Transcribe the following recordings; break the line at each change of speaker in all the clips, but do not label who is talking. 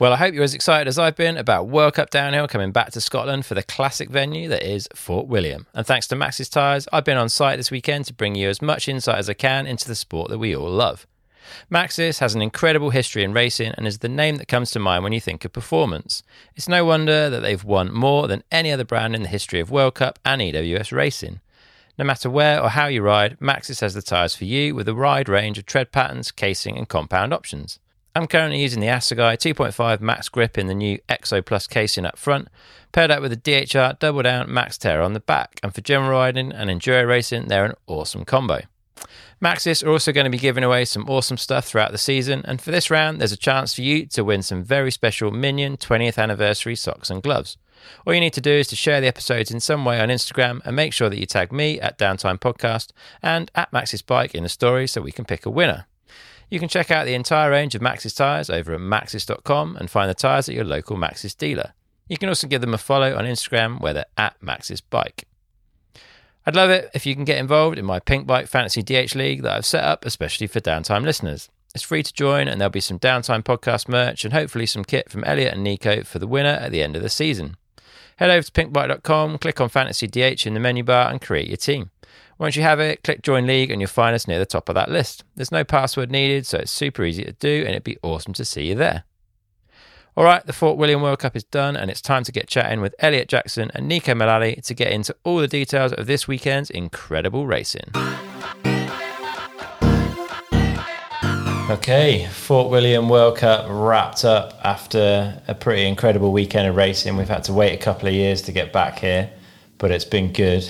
Well, I hope you're as excited as I've been about World Cup Downhill coming back to Scotland for the classic venue that is Fort William. And thanks to Maxxis Tyres, I've been on site this weekend to bring you as much insight as I can into the sport that we all love. Maxxis has an incredible history in racing and is the name that comes to mind when you think of performance. It's no wonder that they've won more than any other brand in the history of World Cup and EWS racing. No matter where or how you ride, Maxxis has the tyres for you with a wide range of tread patterns, casing, and compound options. I'm currently using the Assegai 2.5 MaxxGrip in the new Exo Plus casing up front, paired up with the DHR Double Down MaxxTerra on the back. And for general riding and enduro racing, they're an awesome combo. Maxxis are also going to be giving away some awesome stuff throughout the season, and for this round, there's a chance for you to win some very special Minion 20th anniversary socks and gloves. All you need to do is to share the episodes in some way on Instagram and make sure that you tag me at Downtime Podcast and at Maxxis Bike in the story so we can pick a winner. You can check out the entire range of Maxxis tyres over at maxxis.com and find the tyres at your local Maxxis dealer. You can also give them a follow on Instagram where they're at Maxxis Bike. I'd love it if you can get involved in my Pinkbike Fantasy DH League that I've set up especially for downtime listeners. It's free to join, and there'll be some downtime podcast merch and hopefully some kit from Elliot and Neko for the winner at the end of the season. Head over to pinkbike.com, click on Fantasy DH in the menu bar, and create your team. Once you have it, click Join League, and you'll find us near the top of that list. There's no password needed, so it's super easy to do, and it'd be awesome to see you there. All right, the Fort William World Cup is done, and it's time to get chatting with Elliot Jackson and Neko Mulally to get into all the details of this weekend's incredible racing. Okay, Fort William World Cup wrapped up after a pretty incredible weekend of racing. We've had to wait a couple of years to get back here, but it's been good.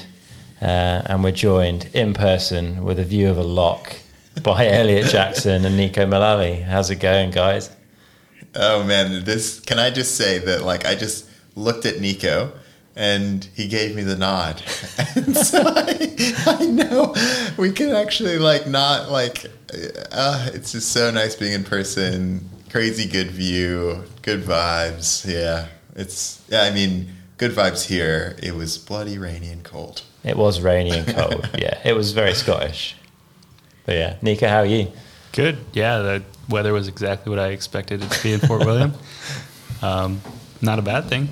Uh, and we're joined in person with a view of a lock by Elliot Jackson and Neko Mulally. How's it going, guys?
Oh man, this can I just say that like I just looked at Neko and he gave me the nod. and so I, I know we can actually like not like uh, it's just so nice being in person. Crazy good view, good vibes. Yeah. It's yeah, I mean, good vibes here. It was bloody rainy and cold.
It was rainy and cold. yeah, it was very Scottish. But yeah, Nika, how are you?
Good. Yeah, the weather was exactly what I expected it to be in Fort William. Um, not a bad thing.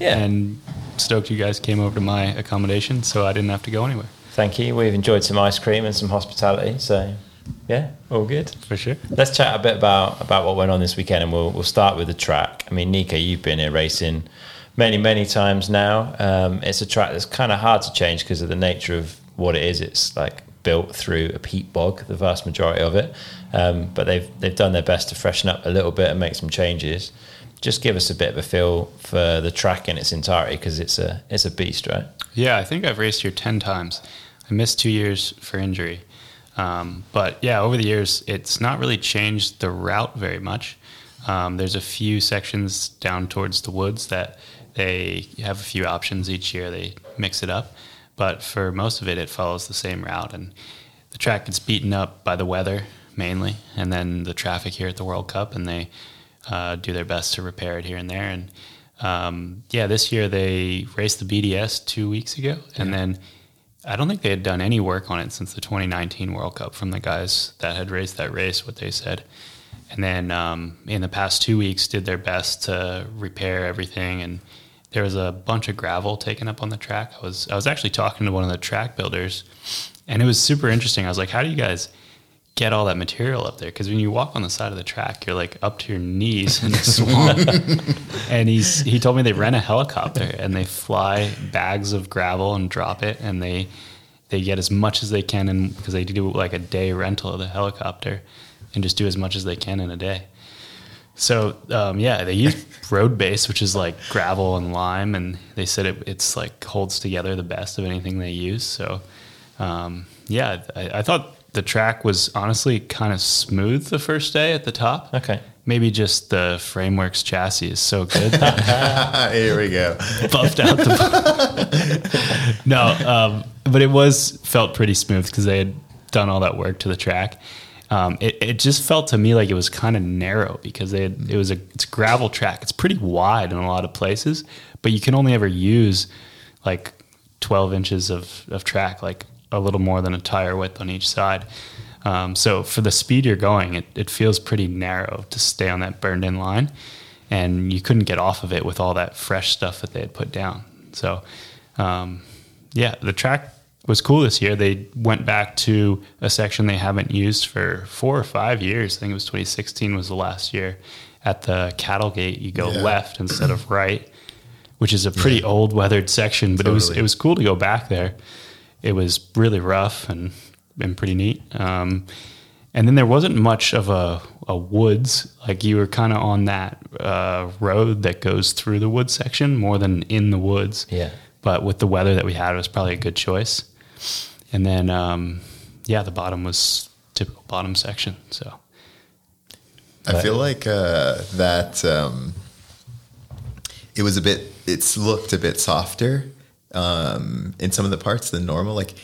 Yeah.
And stoked you guys came over to my accommodation, so I didn't have to go anywhere.
Thank you. We've enjoyed some ice cream and some hospitality. So yeah, all good.
For sure.
Let's chat a bit about about what went on this weekend, and we'll we'll start with the track. I mean, Nika, you've been here racing many many times now. Um, it's a track that's kind of hard to change because of the nature of what it is. It's like built through a peat bog, the vast majority of it. Um, but they've they've done their best to freshen up a little bit and make some changes. Just give us a bit of a feel for the track in its entirety because it's a it's a beast, right?
Yeah, I think I've raced here ten times. I missed two years for injury, um, but yeah, over the years it's not really changed the route very much. Um, there's a few sections down towards the woods that they have a few options each year. They mix it up, but for most of it, it follows the same route. And the track gets beaten up by the weather mainly, and then the traffic here at the World Cup, and they uh, do their best to repair it here and there. And um, yeah, this year they raced the BDS two weeks ago, and then I don't think they had done any work on it since the 2019 World Cup from the guys that had raced that race. What they said. And then um, in the past two weeks, did their best to repair everything and there was a bunch of gravel taken up on the track. I was I was actually talking to one of the track builders, and it was super interesting. I was like, "How do you guys get all that material up there?" Because when you walk on the side of the track, you're like up to your knees in the swamp. and he's he told me they rent a helicopter and they fly bags of gravel and drop it, and they they get as much as they can, and because they do like a day rental of the helicopter, and just do as much as they can in a day. So um, yeah, they use road base, which is like gravel and lime, and they said it, it's like holds together the best of anything they use. So um, yeah, I, I, thought the track was honestly kind of smooth the first day at the top.
Okay.
Maybe just the frameworks chassis is so good.
Here we go.
Buffed out the. no, um, but it was felt pretty smooth because they had done all that work to the track um, it, it just felt to me like it was kind of narrow because it, it was a it's a gravel track. It's pretty wide in a lot of places, but you can only ever use like 12 inches of, of track, like a little more than a tire width on each side. Um, so for the speed you're going, it, it feels pretty narrow to stay on that burned in line. and you couldn't get off of it with all that fresh stuff that they had put down. So, um, yeah, the track was cool this year. They went back to a section they haven't used for four or five years. I think it was 2016 was the last year. At the cattle gate, you go
Yeah.
left instead of right, which is a pretty old weathered section, but it was it was cool to go back there. It was really rough and and pretty neat. Um, and then there wasn't much of a, a woods like you were kind of on that uh, road that goes through the woods section more than in the woods
Yeah.
but with the weather that we had, it was probably a good choice. And then, um, yeah, the bottom was typical bottom section. So
I feel like uh, that um, it was a bit. It's looked a bit softer um, in some of the parts than normal. Like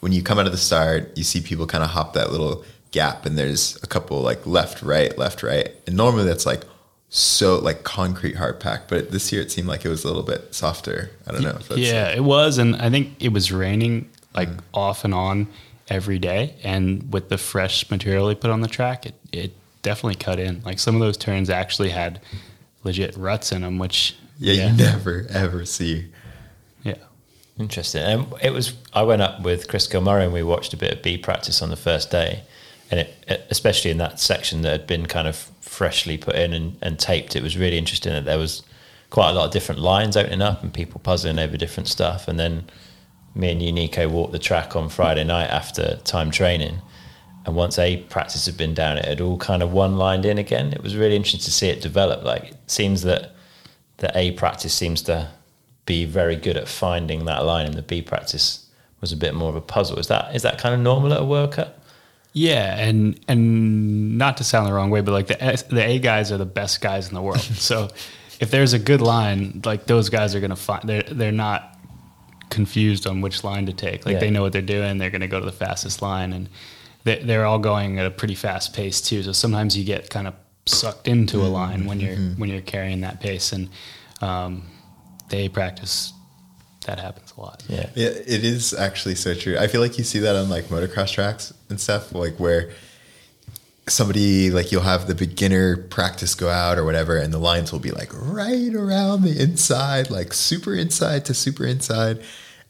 when you come out of the start, you see people kind of hop that little gap, and there's a couple like left, right, left, right, and normally that's like so like concrete hard pack. But this year it seemed like it was a little bit softer. I don't know. If that's
yeah, it was, and I think it was raining like mm-hmm. off and on every day. And with the fresh material they put on the track, it it definitely cut in. Like some of those turns actually had legit ruts in them, which
yeah, you never ever see.
yeah.
Interesting. And it was. I went up with Chris Kilmurray and we watched a bit of B practice on the first day, and it, it- especially in that section that had been kind of freshly put in and, and taped, it was really interesting that there was quite a lot of different lines opening up and people puzzling over different stuff. And then me and you, Neko, walked the track on Friday night after time training. And once a practice had been down, it had all kind of one lined in again. It was really interesting to see it develop. Like it seems that the A practice seems to be very good at finding that line, and the B practice was a bit more of a puzzle. Is that is that kind of normal at a World Cup?
Yeah, and and not to sound the wrong way, but like the the A guys are the best guys in the world. so if there's a good line, like those guys are gonna find they're they're not confused on which line to take. Like
Yeah.
they know what they're doing. They're gonna go to the fastest line, and they, they're all going at a pretty fast pace too. So sometimes you get kind of sucked into a line when you're when you're carrying that pace, and um, the A practice that happens a lot.
Yeah,
Yeah, it is actually so true. I feel like you see that on like motocross tracks and stuff, like where somebody like you'll have the beginner practice go out or whatever, and the lines will be like right around the inside, like super inside to super inside.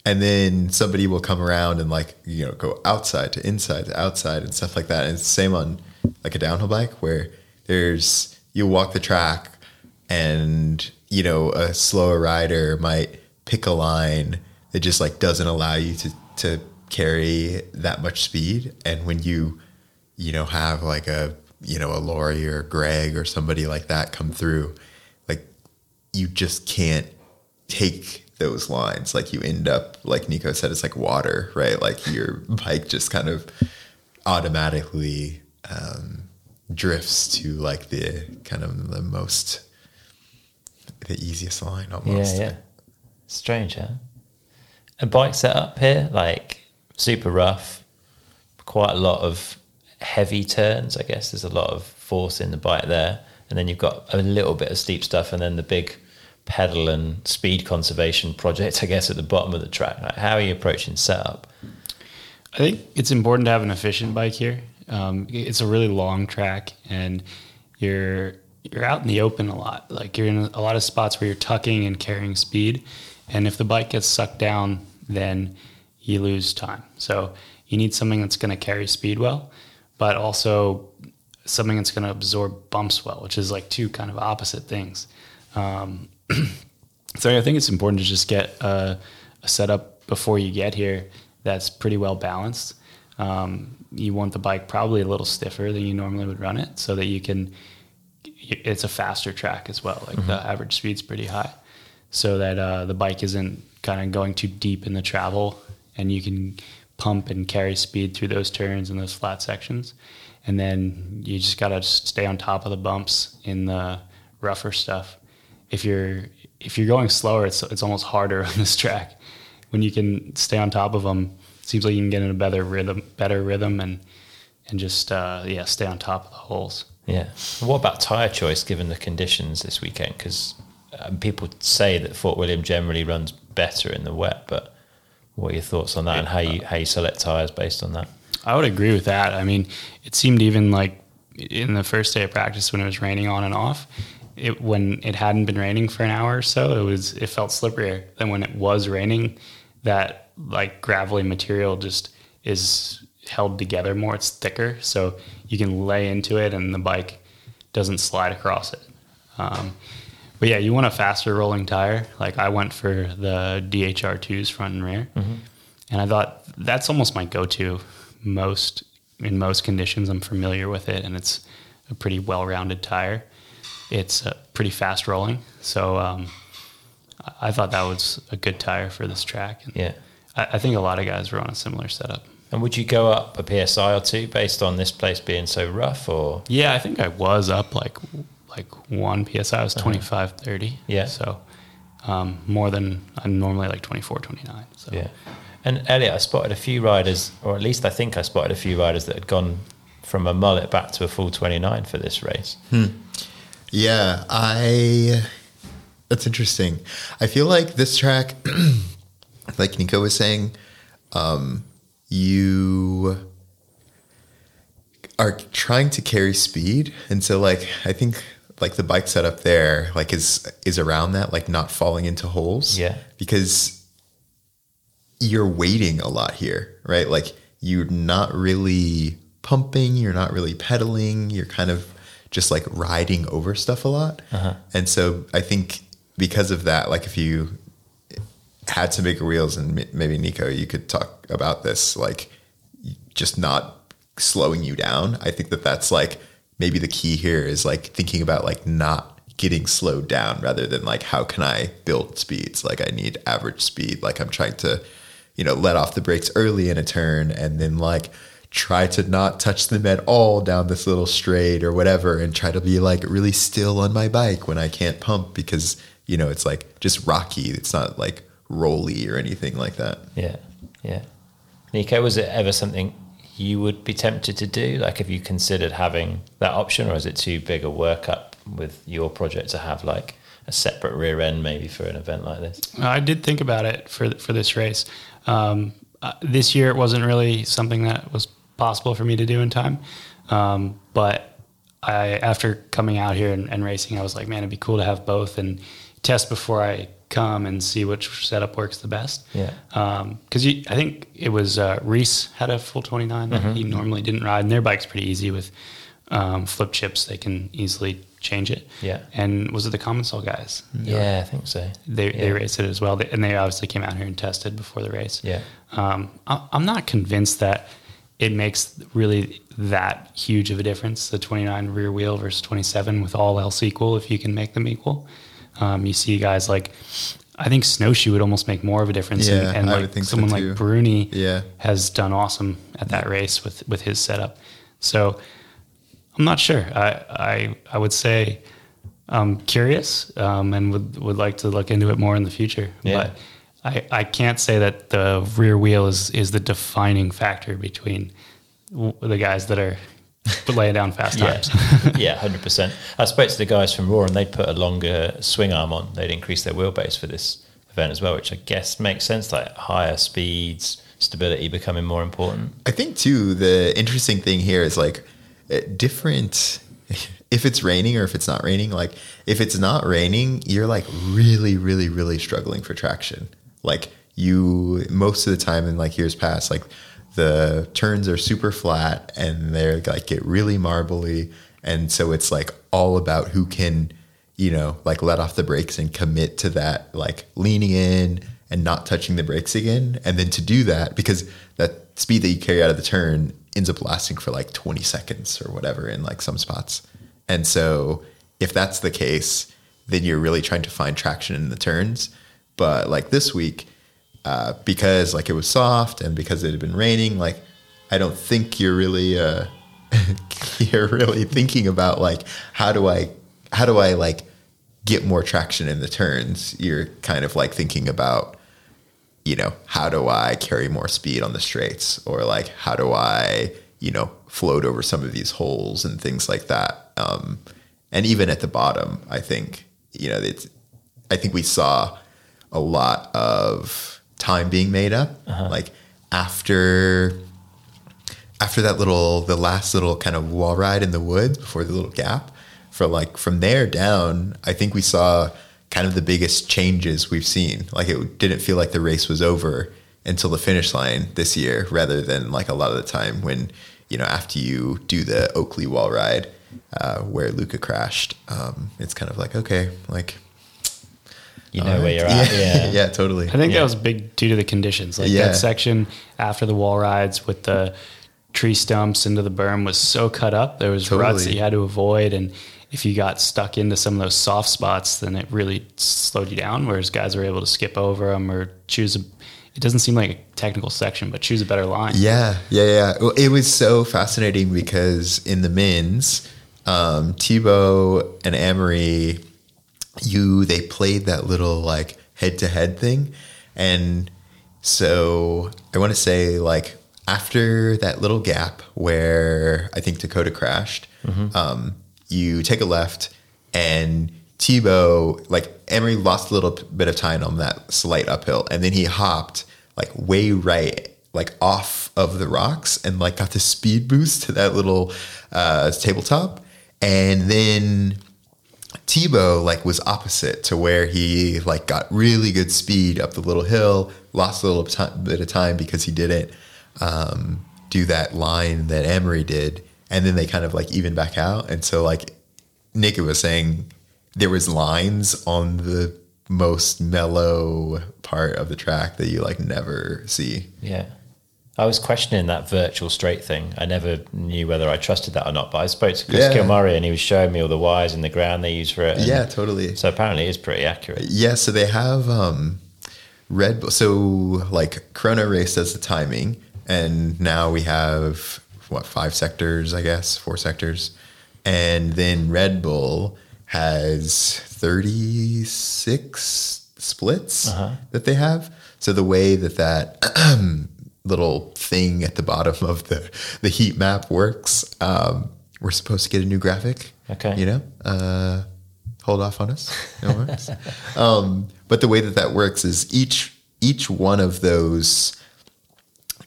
And then somebody will come around and like, you know, go outside to inside to outside and stuff like that. And it's the same on like a downhill bike where there's you walk the track and you know a slower rider might pick a line that just like doesn't allow you to to carry that much speed and when you you know have like a you know a Lori or Greg or somebody like that come through like you just can't take those lines like you end up like Neko said it's like water right like your bike just kind of automatically um, drifts to like the kind of the most the easiest line almost
yeah, yeah. Strange, huh? A bike setup here, like super rough, quite a lot of heavy turns. I guess there's a lot of force in the bike there, and then you've got a little bit of steep stuff, and then the big pedal and speed conservation project. I guess at the bottom of the track. Like, how are you approaching setup?
I think it's important to have an efficient bike here. Um, it's a really long track, and you're you're out in the open a lot. Like you're in a lot of spots where you're tucking and carrying speed, and if the bike gets sucked down, then you lose time. So you need something that's going to carry speed well, but also something that's going to absorb bumps well, which is like two kind of opposite things. Um, so I think it's important to just get a, a setup before you get here that's pretty well balanced. Um, you want the bike probably a little stiffer than you normally would run it, so that you can. It's a faster track as well. Like the average speed's pretty high, so that uh, the bike isn't kind of going too deep in the travel, and you can pump and carry speed through those turns and those flat sections. And then you just gotta stay on top of the bumps in the rougher stuff if you're if you're going slower, it's it's almost harder on this track. When you can stay on top of them, seems like you can get in a better rhythm, better rhythm, and and just uh, yeah, stay on top of the holes.
Yeah. What about tyre choice given the conditions this weekend? Because um, people say that Fort William generally runs better in the wet, but what are your thoughts on that and how you how you select tyres based on that?
I would agree with that. I mean, it seemed even like in the first day of practice when it was raining on and off, it when it hadn't been raining for an hour or so, it was it felt slipperier than when it was raining. That like gravelly material just is held together more. It's thicker, so you can lay into it, and the bike doesn't slide across it. Um, but yeah, you want a faster rolling tire. Like I went for the DHR2s front and rear, and I thought that's almost my go-to most in most conditions. I'm familiar with it, and it's a pretty well-rounded tire. It's uh, pretty fast rolling, so um, I- I thought that was a good tire for this track. And
Yeah.
I, I think a lot of guys were on a similar setup.
And would you go up a PSI or two based on this place being so rough or?
Yeah, I think I was up like like one psi. I was 25, 30.
Uh-huh. Yeah.
So um, more than I'm normally like 24, 29. So
Yeah. And Elliot, I spotted a few riders, or at least I think I spotted a few riders that had gone from a mullet back to a full 29 for this race.
Yeah, I. That's interesting. I feel like this track, like Neko was saying, um, you are trying to carry speed, and so like I think like the bike setup there like is is around that, like not falling into holes.
Yeah.
because you're waiting a lot here, right? Like you're not really pumping, you're not really pedaling, you're kind of just like riding over stuff a lot. Uh-huh. And so I think because of that, like if you had some bigger wheels and maybe Neko, you could talk about this, like just not slowing you down. I think that that's like maybe the key here is like thinking about like not getting slowed down rather than like how can I build speeds? Like I need average speed. Like I'm trying to, you know, let off the brakes early in a turn and then like try to not touch them at all down this little straight or whatever and try to be like really still on my bike when I can't pump because, you know, it's like just rocky. It's not like rolly or anything like that.
Yeah. Yeah. Neko, was it ever something you would be tempted to do? Like, have you considered having that option, or is it too big a workup with your project to have like a separate rear end maybe for an event like this?
I did think about it for for this race. Um, uh, this year, it wasn't really something that was possible for me to do in time. Um, but I, after coming out here and, and racing, I was like, man, it'd be cool to have both and test before I come and see which setup works the best.
Yeah.
Because I think it was uh, Reece had a full 29 that he normally didn't ride, and their bike's pretty easy with um, flip chips. They can easily change it.
Yeah.
And was it the Commencal guys?
Yeah, I think so.
They, they raced it as well, They- and they obviously came out here and tested before the race.
Yeah.
Um, I, I'm not convinced that it makes really that huge of a difference. The 29 rear wheel versus 27 with all else equal, if you can make them equal. Um, you see guys like, I think Snowshoe would almost make more of a difference.
Yeah,
and, and
I
like
would think
someone
too.
like Bruni
Yeah.
has done awesome at that race with, with his setup. So I'm not sure. I, I, I would say I'm curious um, and would, would like to look into it more in the future.
Yeah.
But I, I can't say that the rear wheel is, is the defining factor between the guys that are laying down fast
Yeah,
times.
yeah, hundred percent. I spoke to the guys from RAAW, and they'd put a longer swing arm on. They'd increase their wheelbase for this event as well, which I guess makes sense. Like higher speeds, stability becoming more important.
I think too the interesting thing here is like uh, different if it's raining or if it's not raining like if it's not raining you're like really really really struggling for traction like you most of the time in like years past like the turns are super flat and they're like get really marbly. And so it's like all about who can you know like let off the brakes and commit to that like leaning in and not touching the brakes again. And then to do that because that speed that you carry out of the turn ends up lasting for like 20 seconds or whatever in like some spots. And so if that's the case then you're really trying to find traction in the turns. But like this week uh, because like it was soft and because it had been raining like i don't think you're really uh, you're really thinking about like how do i how do i like get more traction in the turns? You're kind of like thinking about you know how do i carry more speed on the straights? Or like how do i you know float over some of these holes and things like that? Um, and even at the bottom i think you know it's i think we saw a lot of time being made up like after after that little the last little kind of wall ride in the woods before the little gap for like from there down, I think we saw kind of the biggest changes we've seen. Like it didn't feel like the race was over until the finish line this year, rather than like a lot of the time when you know after you do the Oakley wall ride uh, where Luca crashed, um, it's kind of like okay, like
You know where you're at. Yeah.
yeah, totally.
I think
Yeah.
that was big due to the conditions. Like
Yeah.
that section after the wall rides with the tree stumps into the berm was so cut up. There was ruts that you had to avoid, and if you got stuck into some of those soft spots, then it really slowed you down. Whereas guys were able to skip over them or choose a. It doesn't seem like a technical section, but choose a better line.
Yeah, yeah, yeah. Well, it was so fascinating because in the men's, um, Thibaut and Amory, you they played that little like head to head thing, and so I want to say like after that little gap where I think Dakota crashed, um, you take a left and Thibaut, like Amaury lost a little bit of time on that slight uphill, and then he hopped like way right, like off of the rocks, and like got the speed boost to that little uh, tabletop, and then Thibaut like was opposite to where he like got really good speed up the little hill, lost a little bit of time because he didn't um, do that line that Amaury did, and then they kind of like even back out. And so like Nick was saying, there was lines on the most mellow part of the track that you like never see.
Yeah. I was questioning that virtual straight thing. I never knew whether I trusted that or not, but I spoke to Chris
Yeah.
Kilmurray and he was showing me all the wires in the ground they use for it.
Yeah, totally.
So apparently it is pretty accurate.
Yeah, so they have um, Red Bull. So like Chronorace does the timing, and now we have what five sectors, I guess, four sectors, and then Red Bull has thirty six splits that they have. So the way that that little thing at the bottom of the the heat map works, um, we're supposed to get a new graphic.
Okay.
you know. Uh, hold off on us. No worries. um, but the way that that works is each each one of those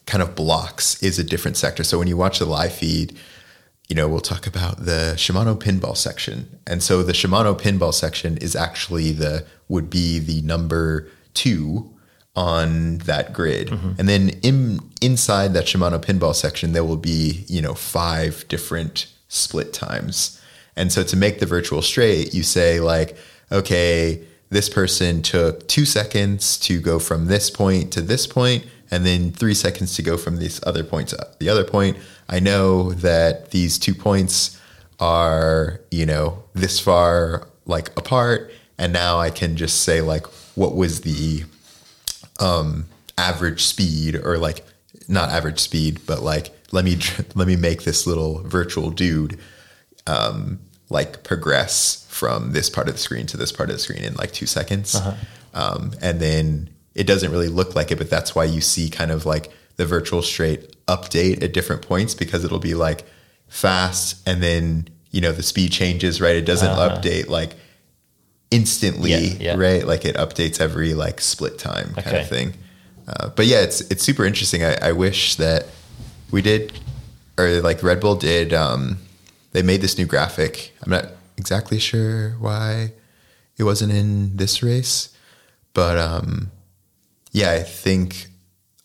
kind of blocks is a different sector. So when you watch the live feed, you know we'll talk about the Shimano pinball section, and so the Shimano pinball section is actually the would be the number two on that grid, mm-hmm. and then in inside that Shimano pinball section there will be you know five different split times. And so to make the virtual straight, you say like, okay, this person took two seconds to go from this point to this point, and then three seconds to go from this other point to the other point. I know that these two points are, you know, this far like apart, and now I can just say like, what was the um, average speed or like not average speed, but like let me let me make this little virtual dude um, like progress from this part of the screen to this part of the screen in like two seconds, um, and then it doesn't really look like it, but that's why you see kind of like the virtual straight update at different points because it'll be like fast and then you know the speed changes right? It doesn't update like instantly
Yeah, yeah.
right like it updates every like split time kind
Okay.
of thing uh, but yeah it's it's super interesting I, I wish that we did or like red bull did um they made this new graphic i'm not exactly sure why it wasn't in this race but um yeah i think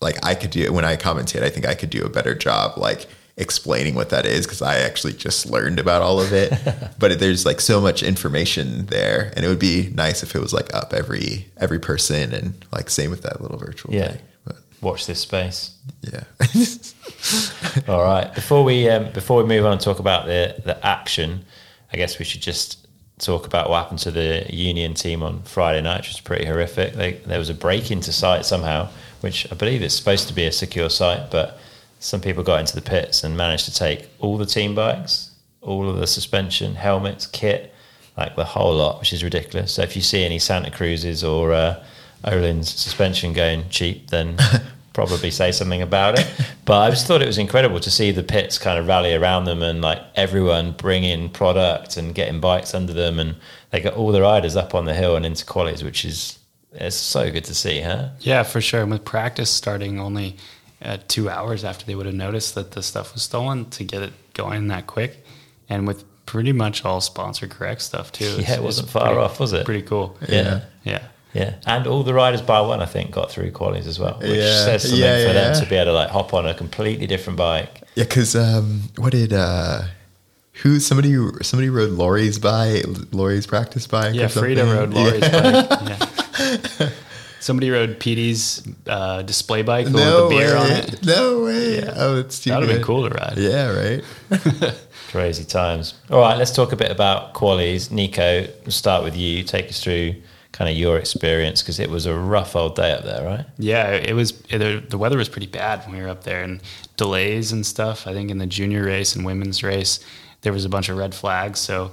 like i could do when i commentate i think i could do a better job like explaining what that is because i actually just learned about all of it but there's like so much information there and it would be nice if it was like up every every person and like same with that little virtual
Yeah.
thing but
Watch this space.
yeah
All right. Before we um, before we move on and talk about the the action, I guess we should just talk about what happened to the Union team on Friday night, which was pretty horrific. They, there was a break into site somehow, which I believe is supposed to be a secure site, but some people got into the pits and managed to take all the team bikes, all of the suspension, helmets, kit, like the whole lot, which is ridiculous. So if you see any Santa Cruzes or uh, Öhlins suspension going cheap, then probably say something about it. But I just thought it was incredible to see the pits kind of rally around them and like everyone bring in product and getting bikes under them, and they got all the riders up on the hill and into qualities, which is it's so good to see, huh?
Yeah, for sure. And with practice starting only uh, two hours after they would have noticed that the stuff was stolen to get it going that quick, and with pretty much all sponsor correct stuff too.
Yeah, it wasn't far
pretty-
off, was it?
Pretty cool.
Yeah.
Yeah.
Yeah, and all the riders by one, I think, got through qualies as well, which
Yeah.
says something
Yeah,
for them to be able to like hop on a completely different bike.
Yeah, because um, what did uh, who somebody somebody rode Laurie's bike, Laurie's practice bike.
Yeah,
or
Frida
something?
rode Laurie's bike. Yeah. Somebody rode Peaty's uh, display bike with
No
the beer
way!
on it.
No way!
Yeah.
Oh, it's too
That would have been cool to ride.
Yeah, right.
Crazy times. All right, let's talk a bit about qualies. Neko, we'll start with you. Take us through kind of your experience because it was a rough old day up there, right?
Yeah, it was. The, the weather was pretty bad when we were up there, and delays and stuff. I think in the junior race and women's race, there was a bunch of red flags. So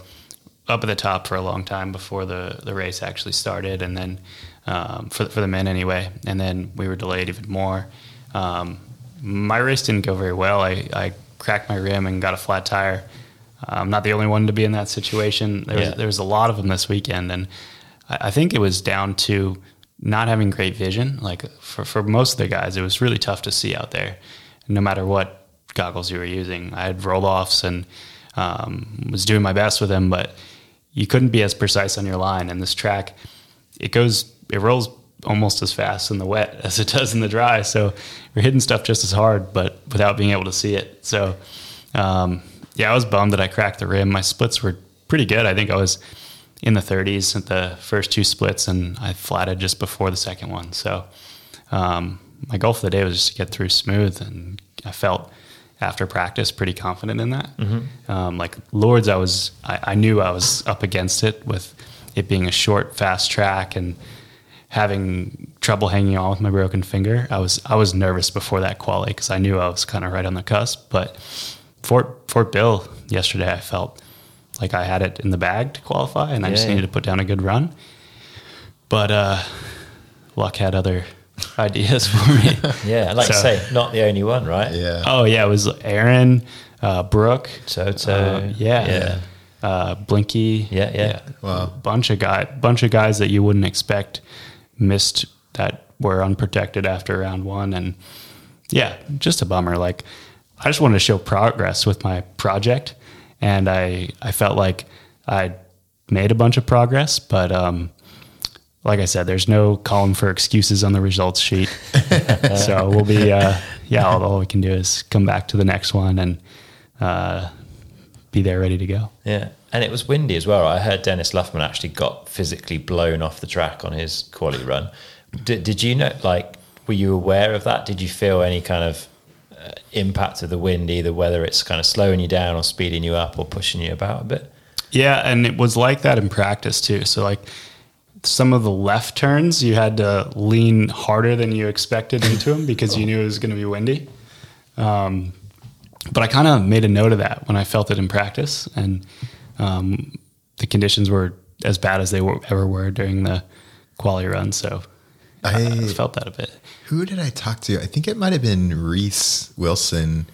up at the top for a long time before the the race actually started, and then um, for for the men anyway, and then we were delayed even more. Um, my race didn't go very well. I, I cracked my rim and got a flat tire. I'm not the only one to be in that situation. There was, there was a lot of them this weekend, and I, I think it was down to not having great vision. Like for, for most of the guys, it was really tough to see out there, no matter what goggles you were using. I had roll offs and um, was doing my best with them, but you couldn't be as precise on your line. And this track, it goes, it rolls almost as fast in the wet as it does in the dry. So we're hitting stuff just as hard, but without being able to see it. So, um, yeah, I was bummed that I cracked the rim. My splits were pretty good. I think I was in the 30s at the first two splits, and I flatted just before the second one. So, um, my goal for the day was just to get through smooth, and I felt after practice pretty confident in that. Um, like Lourdes, I was, I, I knew I was up against it with it being a short, fast track and having trouble hanging on with my broken finger. I was, I was nervous before that quali because I knew I was kind of right on the cusp. But Fort Fort Bill yesterday, I felt like I had it in the bag to qualify, and I just
Yeah.
needed to put down a good run. But uh, luck had other ideas for me.
Yeah, like you
So-
say, not the only one, right?
Yeah.
Oh yeah, it was Aaron, uh, Brook,
Toto.
uh, yeah,
Yeah.
Uh, Blinky,
Yeah, yeah.
Wow.
bunch of guy, bunch of guys that you wouldn't expect missed that were unprotected after round one, and yeah, just a bummer. Like I just wanted to show progress with my project, and I I felt like I made a bunch of progress, but um, like I said, there's no column for excuses on the results sheet. so we'll be, uh, yeah, all, all we can do is come back to the next one and uh, be there ready to go.
Yeah, and it was windy as well. I heard Dennis Luffman actually got physically blown off the track on his quality run. Did, did you know? Like, were you aware of that? Did you feel any kind of uh, impact of the wind, either whether it's kind of slowing you down or speeding you up or pushing you about a bit?
Yeah, and it was like that in practice too. So like some of the left turns, you had to lean harder than you expected into them because you knew it was going to be windy. Um, but I kind of made a note of that when I felt it in practice, and um, the conditions were as bad as they were, ever were during the quality run. So I,
I-
felt that a bit.
Who did I talk to? I think it might have been Reece Wilson.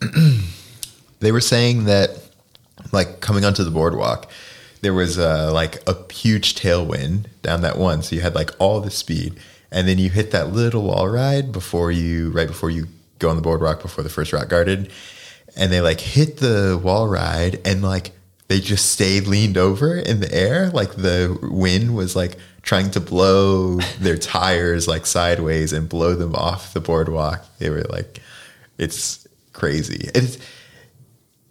they were saying that, like coming onto the boardwalk, there was uh, like a huge tailwind down that one, so you had like all the speed, and then you hit that little wall ride before you, right before you go on the boardwalk before the first rock guarded, and they like hit the wall ride and like they just stayed leaned over in the air like the wind was like trying to blow their tires like sideways and blow them off the boardwalk. They were like it's crazy. It's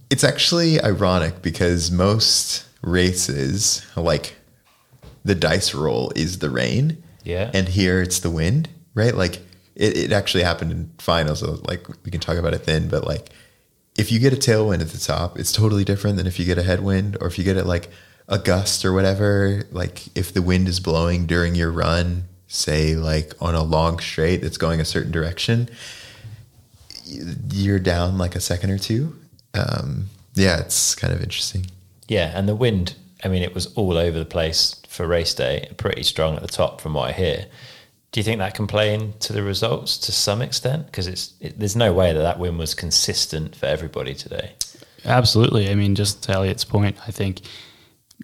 it's actually ironic because most races like the dice roll is the rain
Yeah.
and here it's the wind right? Like it, it actually happened in finals so like we can talk about it then but like if you get a tailwind at the top, it's totally different than if you get a headwind or if you get it like a gust or whatever. Like if the wind is blowing during your run, say like on a long straight that's going a certain direction, you're down like a second or two. Um, yeah, it's kind of interesting.
Yeah, and the wind, I mean, it was all over the place for race day, pretty strong at the top from what I hear. Do you think that can play into the results to some extent? Because it's it, there's no way that that win was consistent for everybody today.
Absolutely. I mean, just to Elliot's point, I think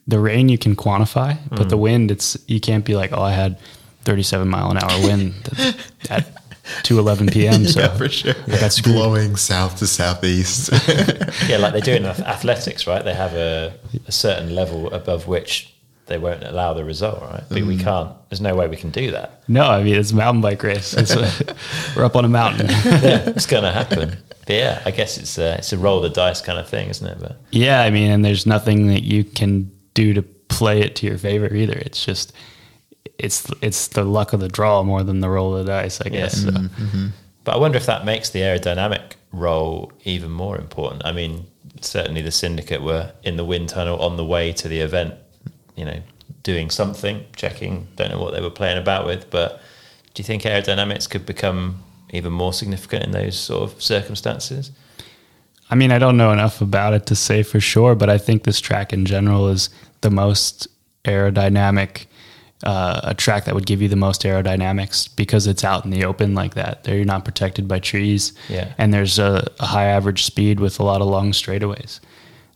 the rain you can quantify, but the hmm. wind, it's you can't be like, oh, I had 37 mile an hour wind. at, that two eleven p.m. So
yeah, for sure.
that's
blowing south to southeast.
yeah, like they do in athletics, right? They have a, a certain level above which they won't allow the result, right? But we mm. can't. There's no way we can do that.
no, I mean it's a mountain bike race. It's a, we're up on a mountain.
Yeah, it's going to happen. But yeah, I guess it's a, it's a roll of the dice kind of thing, isn't it? But
Yeah, I mean, and there's nothing that you can do to play it to your favor either. It's just it's it's the luck of the draw more than the roll of the dice, I guess. So. Mm-hmm, mm-hmm.
But I wonder if that makes the aerodynamic role even more important. I mean, certainly the syndicate were in the wind tunnel on the way to the event, you know, doing something, checking, don't know what they were playing about with. But do you think aerodynamics could become even more significant in those sort of circumstances?
I mean, I don't know enough about it to say for sure, but I think this track in general is the most aerodynamic, uh, a track that would give you the most aerodynamics because it's out in the open like that. There, you're not protected by trees,
Yeah.
and there's a, a high average speed with a lot of long straightaways,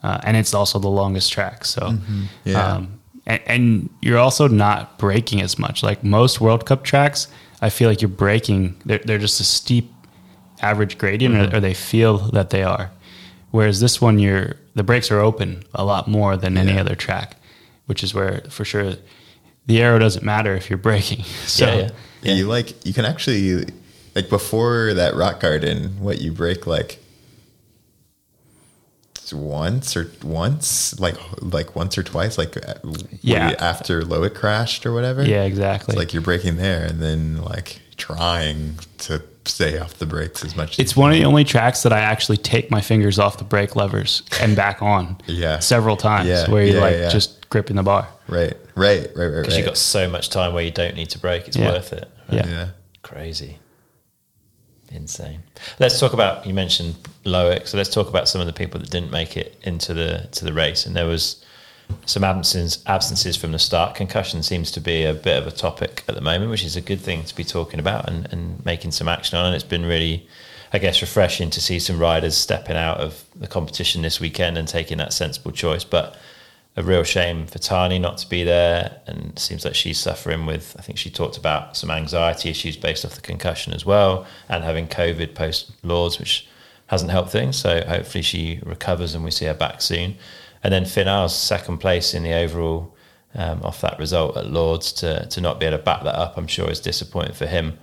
uh, and it's also the longest track. So,
Yeah.
um, and, and you're also not breaking as much. Like most World Cup tracks, I feel like you're breaking. They're, they're just a steep average gradient, or, or they feel that they are. Whereas this one, you're the brakes are open a lot more than any
Yeah.
other track, which is where for sure the arrow doesn't matter if you're braking. So
yeah, yeah.
Yeah, you like you can actually like before that rock garden, what you break like once or once, like like once or twice, like uh, what
Yeah.
after Loic crashed or whatever.
yeah, exactly.
it's like you're breaking there and then like trying to stay off the brakes as much. as
It's
you
one of the only tracks that I actually take my fingers off the brake levers and back on.
Yeah.
several times
Yeah,
where you're
yeah,
like
yeah.
just gripping the bar.
right, right, right, right,
Because
right.
you've got so much time where you don't need to brake, it's
Yeah.
worth it.
Yeah.
yeah.
Crazy. Insane. Let's talk about you mentioned Loic, so let's talk about some of the people that didn't make it into the to the race. And there was some absences absences from the start. Concussion seems to be a bit of a topic at the moment, which is a good thing to be talking about and, and making some action on. And it's been really I guess refreshing to see some riders stepping out of the competition this weekend and taking that sensible choice. But a real shame for Tahnée not to be there, and it seems like she's suffering with. I think she talked about some anxiety issues based off the concussion as well, and having COVID post Lourdes, which hasn't helped things. So hopefully she recovers and we see her back soon. And then Finn Iles' second place in the overall um, off that result at Lourdes to to not be able to back that up, I'm sure is disappointing for him.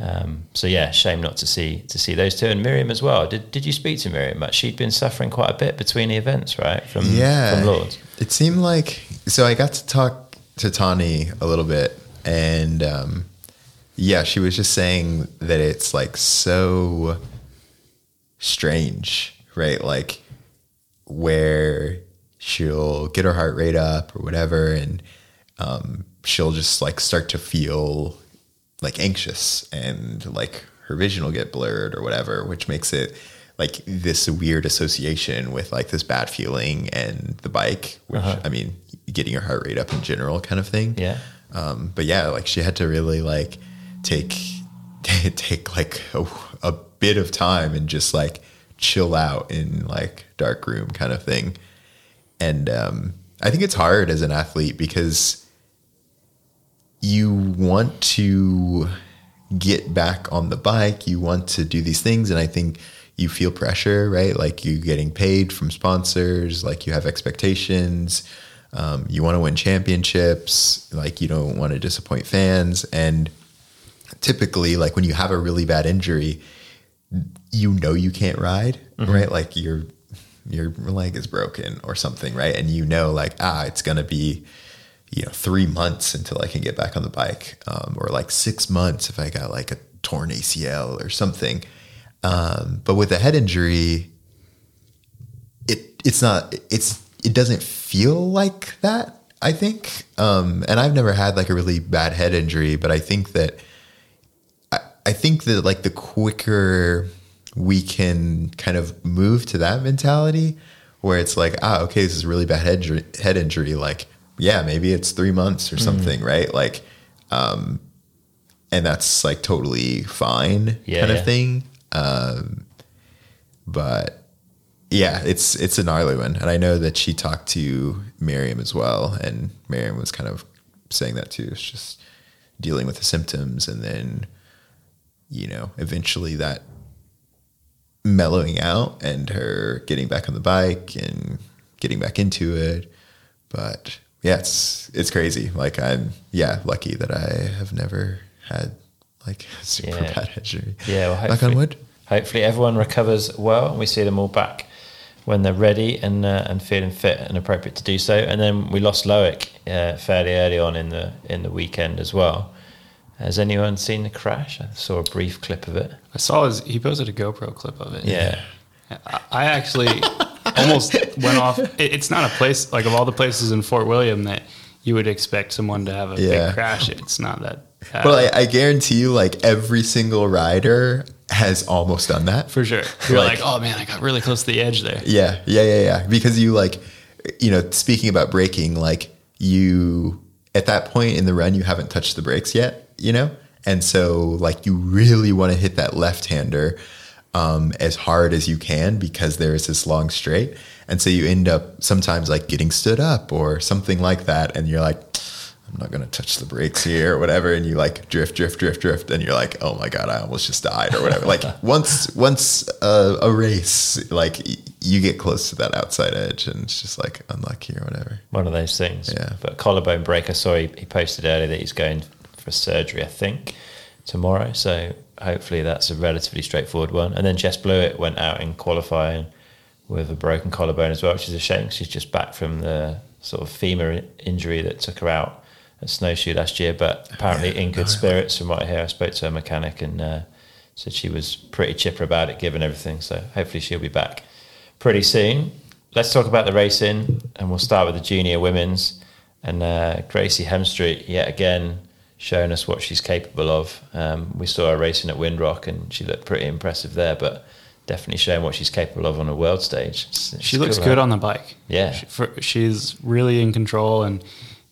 Um, so yeah, shame not to see to see those two and Myriam as well. Did did you speak to Myriam much? She'd been suffering quite a bit between the events, right? From
yeah
from Lourdes.
It seemed like so i got to talk to tahnée a little bit and um yeah she was just saying that it's like so strange right? Like where she'll get her heart rate up or whatever and um she'll just like start to feel like anxious and like her vision will get blurred or whatever, which makes it like this weird association with like this bad feeling and the bike, which I mean, getting your heart rate up in general kind of thing.
Yeah.
Um, but yeah, like she had to really like take take like a, a bit of time and just like chill out in like dark room kind of thing. And um, I think it's hard as an athlete because you want to get back on the bike, you want to do these things, and I think you feel pressure, right? Like you're getting paid from sponsors, like you have expectations, um, you want to win championships, like you don't want to disappoint fans, and typically, like when you have a really bad injury, you know you can't ride, right? Like your your leg is broken or something, right? And you know, like ah, it's gonna be you know three months until I can get back on the bike, um, or like six months if I got like a torn ACL or something. Um, but with a head injury, it it's not it's it doesn't feel like that. I think, um, and I've never had like a really bad head injury, but I think that I, I think that like the quicker we can kind of move to that mentality where it's like, ah, okay, this is a really bad head injury, head injury. Like, yeah, maybe it's three months or something, right? Like, um, and that's like totally fine
Yeah,
kind
yeah.
of thing. Um, but yeah, it's it's a gnarly one, and I know that she talked to Myriam as well, and Myriam was kind of saying that too. It's just dealing with the symptoms, and then you know, eventually that mellowing out and her getting back on the bike and getting back into it. But yeah, it's it's crazy. Like I'm yeah lucky that I have never had like super
Yeah.
bad injury.
Yeah, well,
Knock
hopefully,
on wood.
hopefully everyone recovers well and we see them all back when they're ready and uh, and feeling fit and appropriate to do so. And then we lost Loic uh, fairly early on in the in the weekend as well. Has anyone seen the crash? I saw a brief clip of it.
I saw his. He posted a GoPro clip of it.
Yeah.
I, I actually almost went off. It, it's not a place like of all the places in Fort William that you would expect someone to have a
Yeah.
big crash. It's not that.
Well, I, I guarantee you, like every single rider has almost done that.
for sure. You're
Like-
like, oh man, I got really close to the edge there.
Yeah, yeah, yeah, yeah. Because you like, you know, speaking about braking, like you at that point in the run, you haven't touched the brakes yet, you know, and so like you really want to hit that left hander um, as hard as you can because there is this long straight, and so you end up sometimes like getting stood up or something like that, and you're like. I'm not gonna touch the brakes here or whatever, and you like drift, drift, drift, drift, and you're like, oh my god, I almost just died or whatever. like once, once uh, a race, like y- you get close to that outside edge, and it's just like unlucky or whatever.
One of those things.
Yeah.
But collarbone break, I saw he, he posted earlier that he's going for surgery, I think, tomorrow. So hopefully that's a relatively straightforward one. And then Jess Blewett went out in qualifying with a broken collarbone as well, which is a shame. She's just back from the sort of femur injury that took her out at Snowshoe last year, but apparently in good spirits from what I hear. I spoke to her mechanic and uh, said she was pretty chipper about it given everything. So hopefully she'll be back pretty soon. Let's talk about the racing, and we'll start with the junior women's. And uh, Gracie Hemstreet, yet again, showing us what she's capable of. Um, we saw her racing at Windrock, and she looked pretty impressive there, but definitely showing what she's capable of on a world stage. It's- it's
She looks
cool,
good on the bike.
Yeah.
She, for, she's really in control and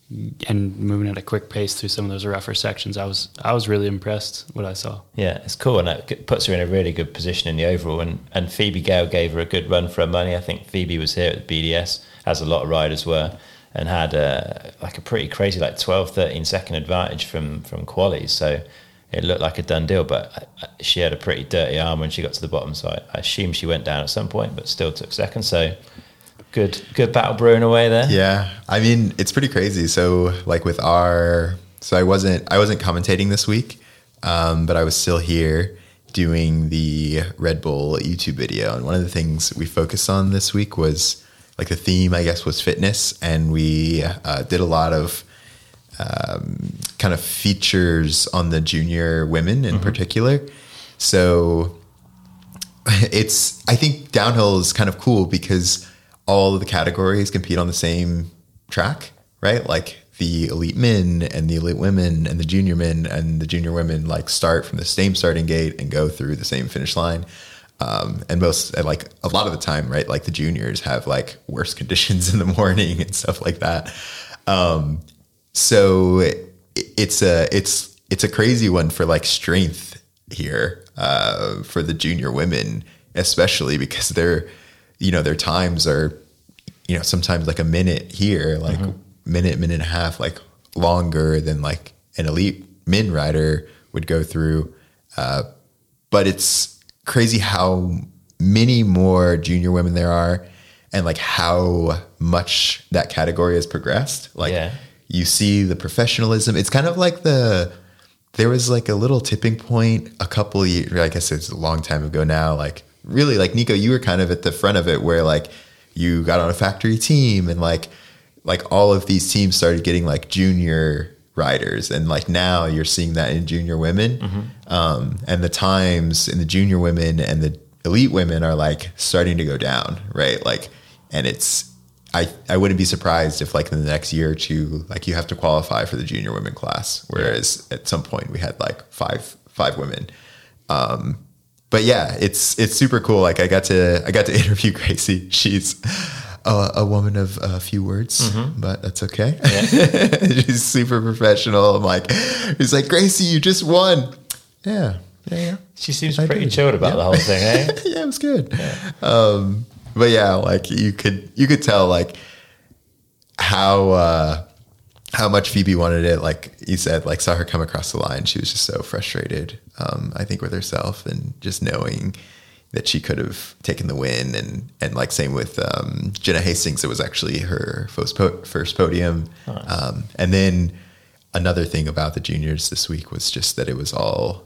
and moving at a quick pace through some of those rougher sections. I was I was really impressed what I saw.
Yeah, it's cool, and it puts her in a really good position in the overall. And, and Phoebe Gale gave her a good run for her money. I think Phoebe was here at the BDS, as a lot of riders were, and had uh, like a pretty crazy, like 12, 13 second advantage from from qualies. So it looked like a done deal. But she had a pretty dirty arm when she got to the bottom. So I, I assume she went down at some point, but still took second. So good, good battle brewing away there.
Yeah, I mean it's pretty crazy. So like with our, so I wasn't I wasn't commentating this week, um, but I was still here doing the Red Bull YouTube video, and one of the things we focused on this week was like the theme, I guess, was fitness, and we uh, did a lot of um, kind of features on the junior women in particular. So it's I think downhill is kind of cool because all of the categories compete on the same track, right? Like the elite men and the elite women and the junior men and the junior women like start from the same starting gate and go through the same finish line. Um, and most and like a lot of the time, right? Like the juniors have like worse conditions in the morning and stuff like that. Um, so it, it's a it's it's a crazy one for like strength here uh, for the junior women, especially because their you know their times are you know sometimes like a minute here, like minute minute and a half, like longer than like an elite min rider would go through. Uh, but it's crazy how many more junior women there are and like how much that category has progressed like
Yeah.
you see the professionalism it's kind of like the there was like a little tipping point a couple years i guess it's a long time ago now like really like Neko you were kind of at the front of it where like you got on a factory team and like like all of these teams started getting like junior riders. And like now you're seeing that in junior women. Um, and the times in the junior women and the elite women are like starting to go down right? Like and it's I, I wouldn't be surprised if like in the next year or two like you have to qualify for the junior women class. Whereas at some point we had like five five women. Um, but yeah, it's it's super cool. Like I got to I got to interview Gracie. She's a, a woman of a few words, but that's okay. She's super professional. I'm like, he's like Gracie, you just won. Yeah, yeah, yeah.
She seems
I
pretty
did.
chilled about the whole thing, eh?
yeah, it was good. Um, but yeah, like you could you could tell like how uh, how much Phoebe wanted it. Like you said, like saw her come across the line. She was just so frustrated. Um, I think with herself and just knowing that she could have taken the win and and like same with um, Jenna Hastings. It was actually her first po- first podium. Um, and then another thing about the juniors this week was just that it was all.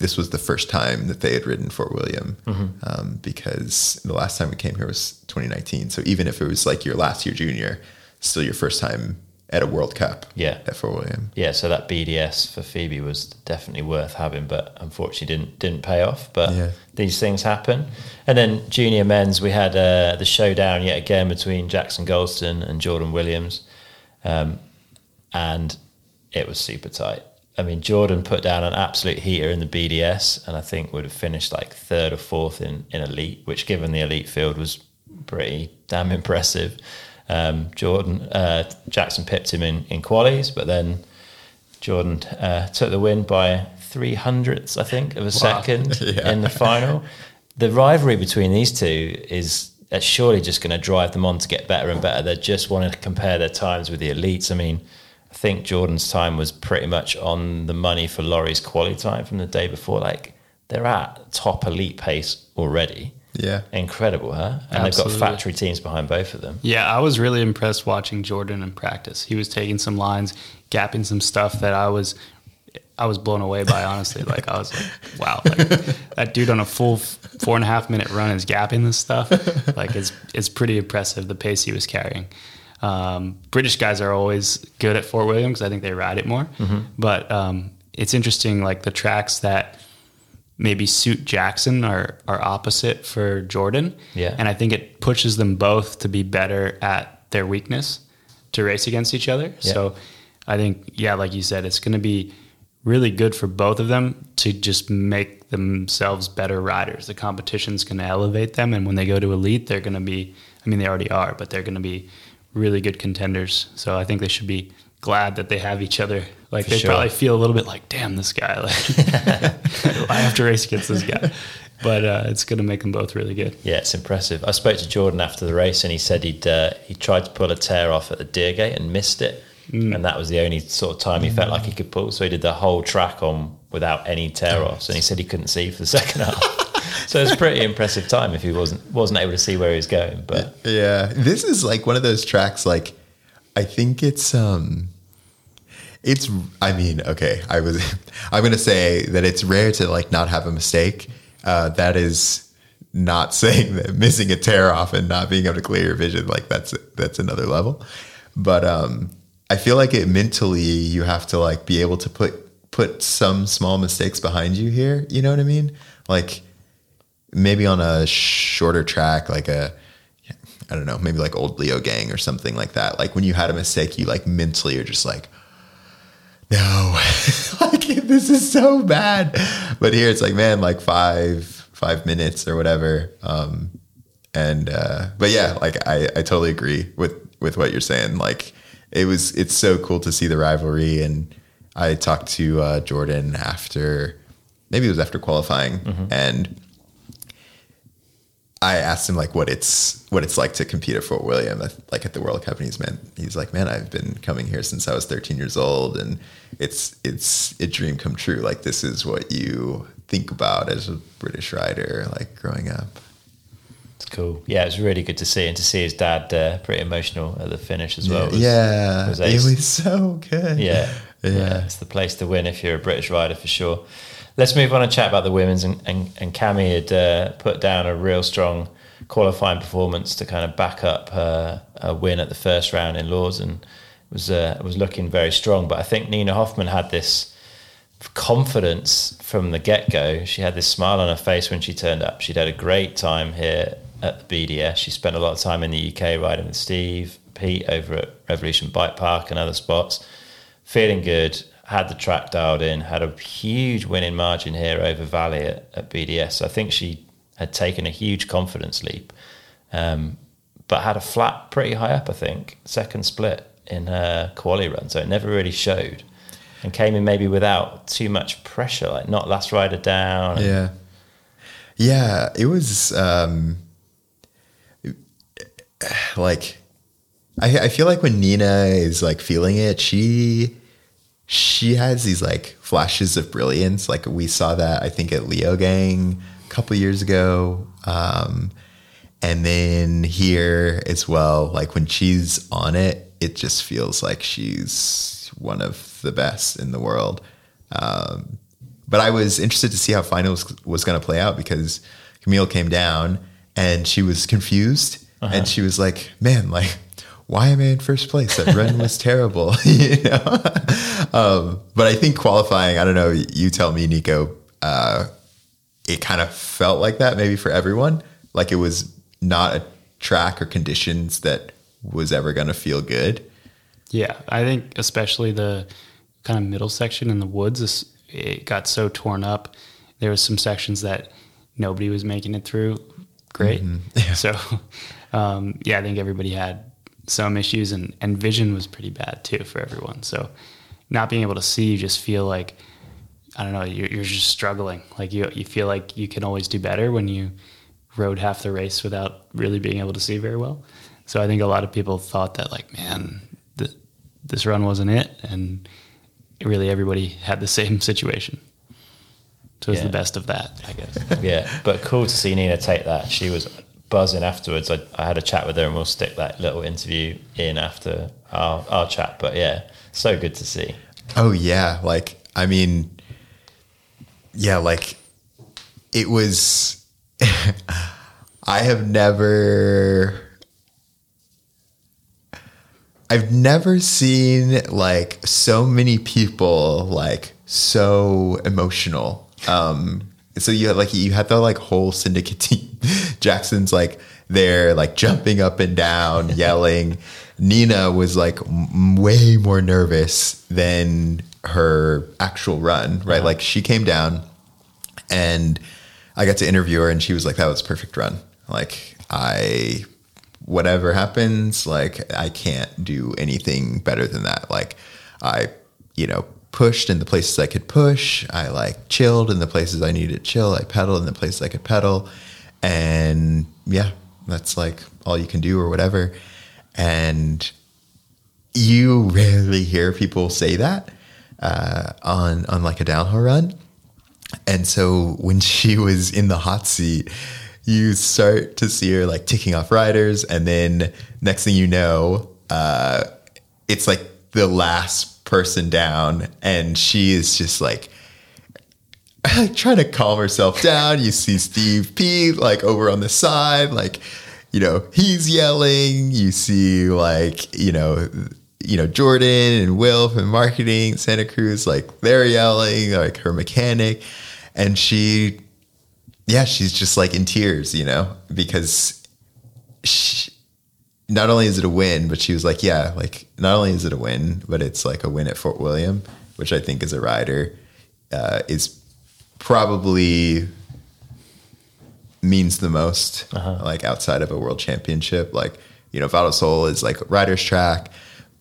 This was the first time that they had ridden Fort William um, because the last time we came here was 2019. So even if it was like your last year junior, still your first time at a World Cup.
Yeah.
at Fort William.
Yeah, so that BDS for Phoebe was definitely worth having, but unfortunately didn't didn't pay off. But
Yeah.
these things happen. And then junior men's, we had uh, the showdown yet again between Jackson Goldstone and Jordan Williams, um, and it was super tight. I mean, Jordan put down an absolute heater in the BDS, and I think would have finished like third or fourth in in elite, which given the elite field was pretty damn impressive. Um, Jordan uh, Jackson pipped him in in qualies, but then Jordan uh, took the win by three hundredths, I think, of a second
Yeah.
in the final. The rivalry between these two is uh, surely just going to drive them on to get better and better. They just want to compare their times with the elites. I mean, I think Jordan's time was pretty much on the money for Laurie's quality time from the day before. Like they're at top elite pace already.
Yeah.
Incredible, huh? And
Absolutely.
they've got factory teams behind both of them.
Yeah, I was really impressed watching Jordan in practice. He was taking some lines, gapping some stuff that I was I was blown away by. Honestly, like I was like, wow, like, that dude on a full four and a half minute run is gapping this stuff. Like it's it's pretty impressive the pace he was carrying. Um, British guys are always good at Fort William because I think they ride it more. But um, it's interesting, like the tracks that maybe suit Jackson are are opposite for Jordan.
Yeah.
And I think it pushes them both to be better at their weakness to race against each other.
Yeah.
So I think yeah, like you said, it's going to be really good for both of them to just make themselves better riders. The competition's going to elevate them and when they go to elite, they're going to be I mean they already are, but they're going to be really good contenders. So I think they should be glad that they have each other. Like
For
they
sure.
probably feel a little bit like, damn, this guy. Like, I have to race against this guy. But uh, it's going to make them both really good.
Yeah, it's impressive. I spoke to Jordan after the race, and he said he'd uh, he tried to pull a tear off at the deer gate and missed it, and that was the only sort of time he felt like he could pull. So he did the whole track on without any tear offs, and he said he couldn't see for the second half. so it's a pretty impressive time if he wasn't wasn't able to see where he was going. But
Yeah, this is like one of those tracks. Like, I think it's um, it's. I mean, okay, I was. I'm gonna say that it's rare to like not have a mistake. Uh, that is not saying that missing a tear off and not being able to clear your vision like that's that's another level. But um, I feel like it mentally you have to like be able to put put some small mistakes behind you here. You know what I mean? Like maybe on a shorter track, like a I don't know, maybe like old Leogang or something like that. Like when you had a mistake, you like mentally are just like, no, like this is so bad. But here it's like, man, like five five minutes or whatever. Um, and uh, but yeah, like I I totally agree with with what you're saying. Like it was it's so cool to see the rivalry. And I talked to uh, Jordan after maybe it was after qualifying and. I asked him like what it's what it's like to compete at Fort William, at- like at the World Cup, and he's man, he's like, man, I've been coming here since I was 13 years old, and it's it's a dream come true. Like this is what you think about as a British rider, like growing up.
it's cool. Yeah, it was really good to see, and to see his dad uh, pretty emotional at the finish as well. was-
yeah,
was
it was so good.
Yeah.
Yeah.
It's the place to win if you're a British rider for sure. Let's move on and chat about the women's. And, and, and Cami had uh, put down a real strong qualifying performance to kind of back up her, win at the first round in Lourdes and was, uh, was looking very strong. But I think Nina Hoffmann had this confidence from the get go. She had this smile on her face when she turned up. She'd had a great time here at the BDS. She spent a lot of time in the UK riding with Steve, Peat over at Revolution Bike Park and other spots. Feeling good, had the track dialed in, had a huge winning margin here over Vali at, at BDS. I think she had taken a huge confidence leap, um, but had a flat pretty high up, I think, second split in her quali run. So it never really showed and came in maybe without too much pressure, like not last rider down.
Yeah. Yeah, it was um like I, I feel like when Nina is like feeling it, she she has these like flashes of brilliance. Like we saw that I think at Leogang a couple years ago. Um, and then here as well, like when she's on it, it just feels like she's one of the best in the world. Um, but I was interested to see how finals was going to play out because Camille came down and she was confused and she was like, "Man, like, why am I in first place? That run was terrible." you know. um, but I think qualifying, I don't know. You tell me, Neko. Uh, it kind of felt like that maybe for everyone. Like it was not a track or conditions that was ever going to feel good.
Yeah, I think especially the kind of middle section in the woods, it got so torn up. There was some sections that nobody was making it through great. yeah So, um, yeah, I think everybody had some issues, and, and vision was pretty bad too for everyone. So, not being able to see, you just feel like I don't know, you're, you're just struggling. Like you, you feel like you can always do better when you rode half the race without really being able to see very well. So I think a lot of people thought that like, man, th- this run wasn't it, and really everybody had the same situation. So it's
Yeah.
the best of that, I guess.
yeah, but cool to see Nina take that. She was buzzing afterwards. I, I had a chat with her, and we'll stick that little interview in after our, our chat. But yeah, so good to see.
Oh yeah, like I mean, yeah, like it was. I have never. I've never seen like so many people like so emotional. Um, so you had like you had the like whole syndicate team. Jackson's like there, like jumping up and down, yelling. Nina was like m- way more nervous than her actual run, right? Uh-huh. Like she came down and I got to interview her and she was like, that was a perfect run. Like I, whatever happens, like I can't do anything better than that. Like I, you know, pushed in the places I could push. I like chilled in the places I needed to chill. I pedaled in the places I could pedal. And yeah, that's like all you can do or whatever. And you rarely hear people say that uh, on on like a downhill run. And so when she was in the hot seat, you start to see her like ticking off riders, and then next thing you know, uh, it's like the last person down, and she is just like trying to calm herself down. You see Steve P like over on the side, like you know he's yelling. You see like you know you know Jordan and Will from marketing Santa Cruz, like they're yelling, like her mechanic, and she, yeah, she's just like in tears, you know, because she, not only is it a win, but she was like, yeah, like not only is it a win, but it's like a win at Fort William, which I think as a rider uh, is probably means the most, like outside of a world championship. Like you know, Val di Sole is like riders track,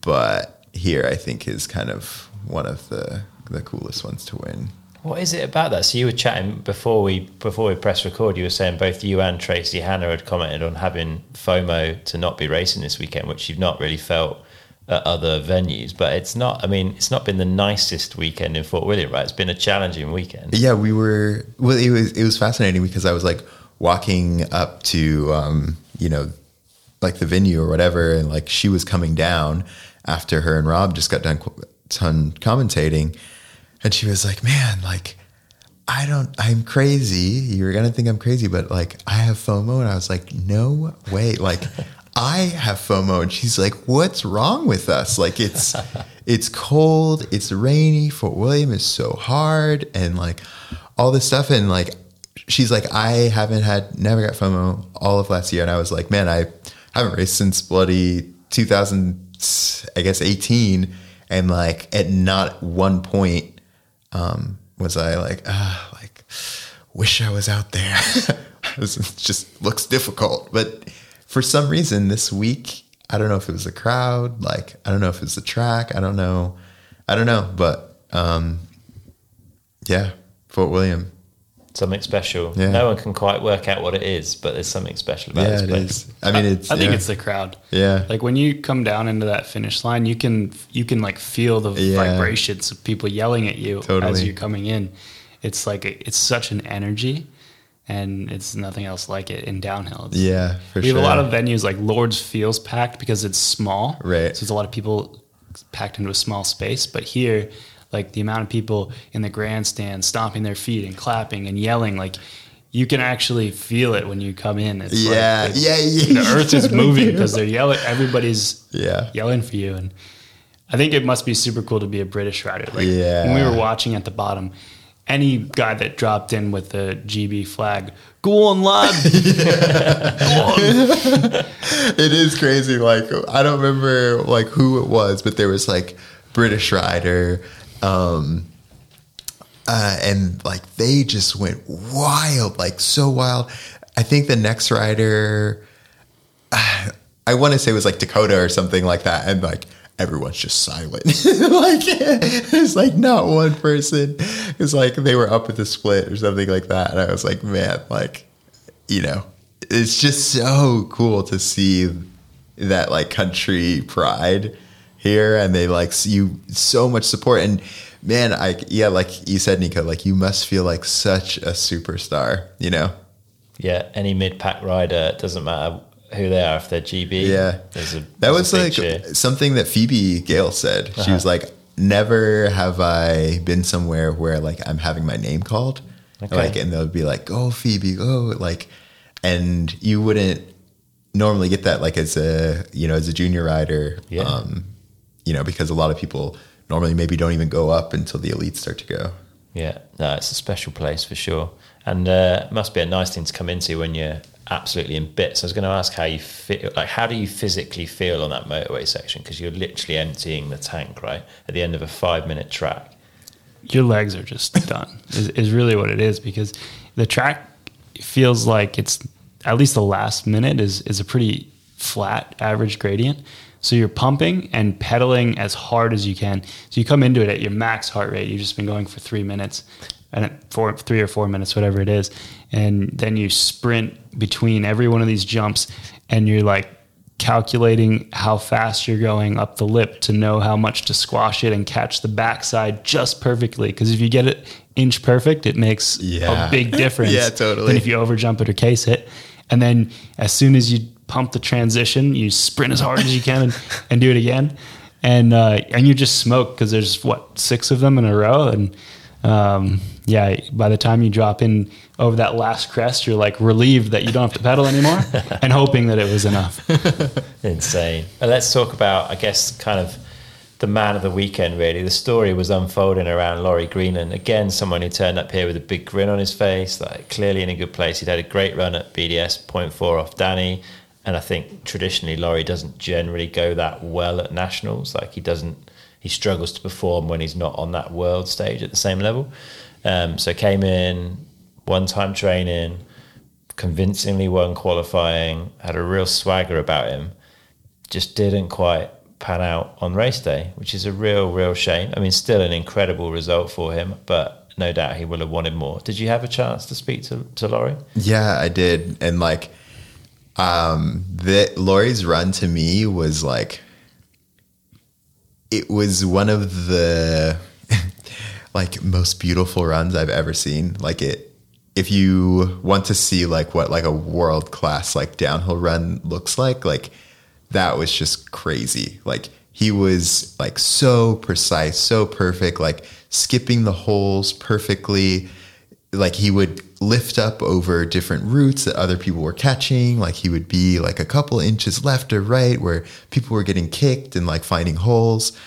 but here I think is kind of one of the the coolest ones to win.
What is it about that? So you were chatting before we before we press record. You were saying both you and Tracey Hannah had commented on having FOMO to not be racing this weekend, which you've not really felt at other venues. But it's not. I mean, it's not been the nicest weekend in Fort William, right? It's been a challenging weekend.
Yeah, we were. Well, it was it was fascinating because I was like walking up to um, you know like the venue or whatever, and like she was coming down after her and Rob just got done done commentating, and she was like, "Man, like." I don't, I'm crazy. You're going to think I'm crazy, but like I have FOMO. And I was like, no way. Like I have FOMO. And she's like, what's wrong with us? Like it's, it's cold. It's rainy. Fort William is so hard and like all this stuff. And like, she's like, I haven't had, never got FOMO all of last year. And I was like, man, I haven't raced since bloody 2000, I guess 18. And like at not one point, um, was I like, ah, like, wish I was out there. it just looks difficult. But for some reason this week, I don't know if it was the crowd, like, I don't know if it was the track. I don't know. I don't know. But um, yeah, Fort William.
Something special.
Yeah.
No one can quite work out what it is, but there's something special about
Yeah,
this place.
is. I mean, it's.
I think
yeah.
it's the crowd.
Yeah.
Like when you come down into that finish line, you can you can like feel the
Yeah.
vibrations of people yelling at you as you're coming in. It's like a, it's such an energy, and it's nothing else like it in downhill. It's,
Yeah, for
we
sure.
have a lot of venues like Lourdes feels packed because it's small,
Right.
So there's a lot of people packed into a small space. But here, like the amount of people in the grandstand stomping their feet and clapping and yelling, like you can actually feel it when you come in. It's like
Yeah,
it's-
yeah, yeah.
the earth is moving because they're yelling. Everybody's
Yeah.
yelling for you, and I think it must be super cool to be a British rider. Like
Yeah.
when we were watching at the bottom, any guy that dropped in with the GB flag, go on, lad.
it is crazy. Like I don't remember like who it was, but there was like British rider, um, uh, and like they just went wild, like so wild. I think the next rider, I want to say was like Dakota or something like that, and like everyone's just silent. like it's like not one person. It's like they were up at the split or something like that, and I was like, man, like you know, it's just so cool to see that like country pride here, and they like see you so much support and. Man, I yeah, like you said, Neko, like you must feel like such a superstar, you know?
Yeah, any mid pack rider, doesn't matter who they are, if they're GB.
Yeah.
there's a,
That was like
cheer.
something that Phoebe Gale said. She was like, "Never have I been somewhere where like I'm having my name called,
Okay.
like, and they'll be like, "Oh, Phoebe, oh," like, and you wouldn't normally get that like as a you know as a junior rider,
Yeah.
um, you know, because a lot of people normally maybe don't even go up until the elites start to go.
Yeah, no, it's a special place for sure, and uh, it must be a nice thing to come into when you're absolutely in bits. I was going to ask how you feel, like how do you physically feel on that motorway section because you're literally emptying the tank right at the end of a five minute track.
Your legs are just done. Is, is really what it is because the track feels like it's at least the last minute is is a pretty flat average gradient. So you're pumping and pedaling as hard as you can. So you come into it at your max heart rate. You've just been going for three minutes, and four, three or four minutes, whatever it is, and then you sprint between every one of these jumps, and you're like calculating how fast you're going up the lip to know how much to squash it and catch the backside just perfectly. Because if you get it inch perfect, it makes
Yeah.
a big difference.
Yeah, totally.
Than if you overjump it or case it. And then as soon as you pump the transition, you sprint as hard as you can and, and do it again. And uh, and you just smoke because there's what six of them in a row, and um, yeah, by the time you drop in over that last crest, you're like relieved that you don't have to pedal anymore, and hoping that it was enough.
Insane. And let's talk about, I guess, kind of the man of the weekend, really. The story was unfolding around Laurie Greenland. Again, someone who turned up here with a big grin on his face, like clearly in a good place. He'd had a great run at BDS, 0.4 off Danny. And I think traditionally Laurie doesn't generally go that well at nationals. Like he doesn't, he struggles to perform when he's not on that world stage at the same level. Um, so came in, one time training, convincingly won qualifying, had a real swagger about him just didn't quite pan out on race day, which is a real, real shame. I mean, still an incredible result for him, but no doubt he will have wanted more. Did you have a chance to speak to, to Laurie?
Yeah, I did. And like um the Laurie's run to me was like it was one of the like most beautiful runs I've ever seen. Like it if you want to see like what like a world class like downhill run looks like, like that was just crazy. Like he was like so precise, so perfect, like skipping the holes perfectly. Like he would lift up over different routes that other people were catching. Like he would be like a couple inches left or right where people were getting kicked and like finding holes.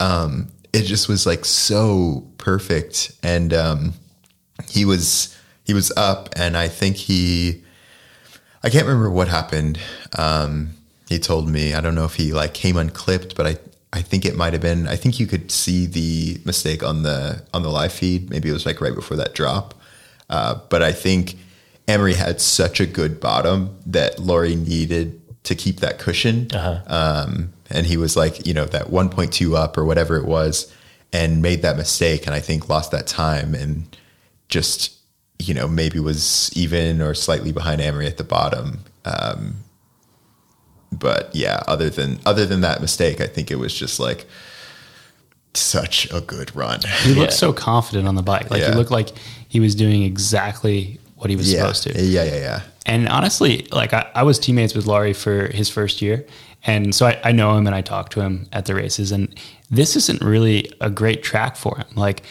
Um, it just was like so perfect. And um, he was he was up, and I think he I can't remember what happened. Um, he told me I don't know if he like came unclipped, but I I think it might have been. I think you could see the mistake on the on the live feed. Maybe it was like right before that drop. Uh, but I think Amaury had such a good bottom that Laurie needed to keep that cushion. Um, and he was like, you know, that 1.2 up or whatever it was, and made that mistake. And I think lost that time and just you know, maybe was even or slightly behind Amaury at the bottom. Um, but yeah, other than other than that mistake, I think it was just like such a good run.
He
Yeah.
looked so confident on the bike. Like
Yeah.
he looked like he was doing exactly what he was
yeah.
supposed to.
Yeah, yeah, yeah.
And honestly, like I, I was teammates with Laurie for his first year. And so I, I know him and I talk to him at the races. And this isn't really a great track for him. Like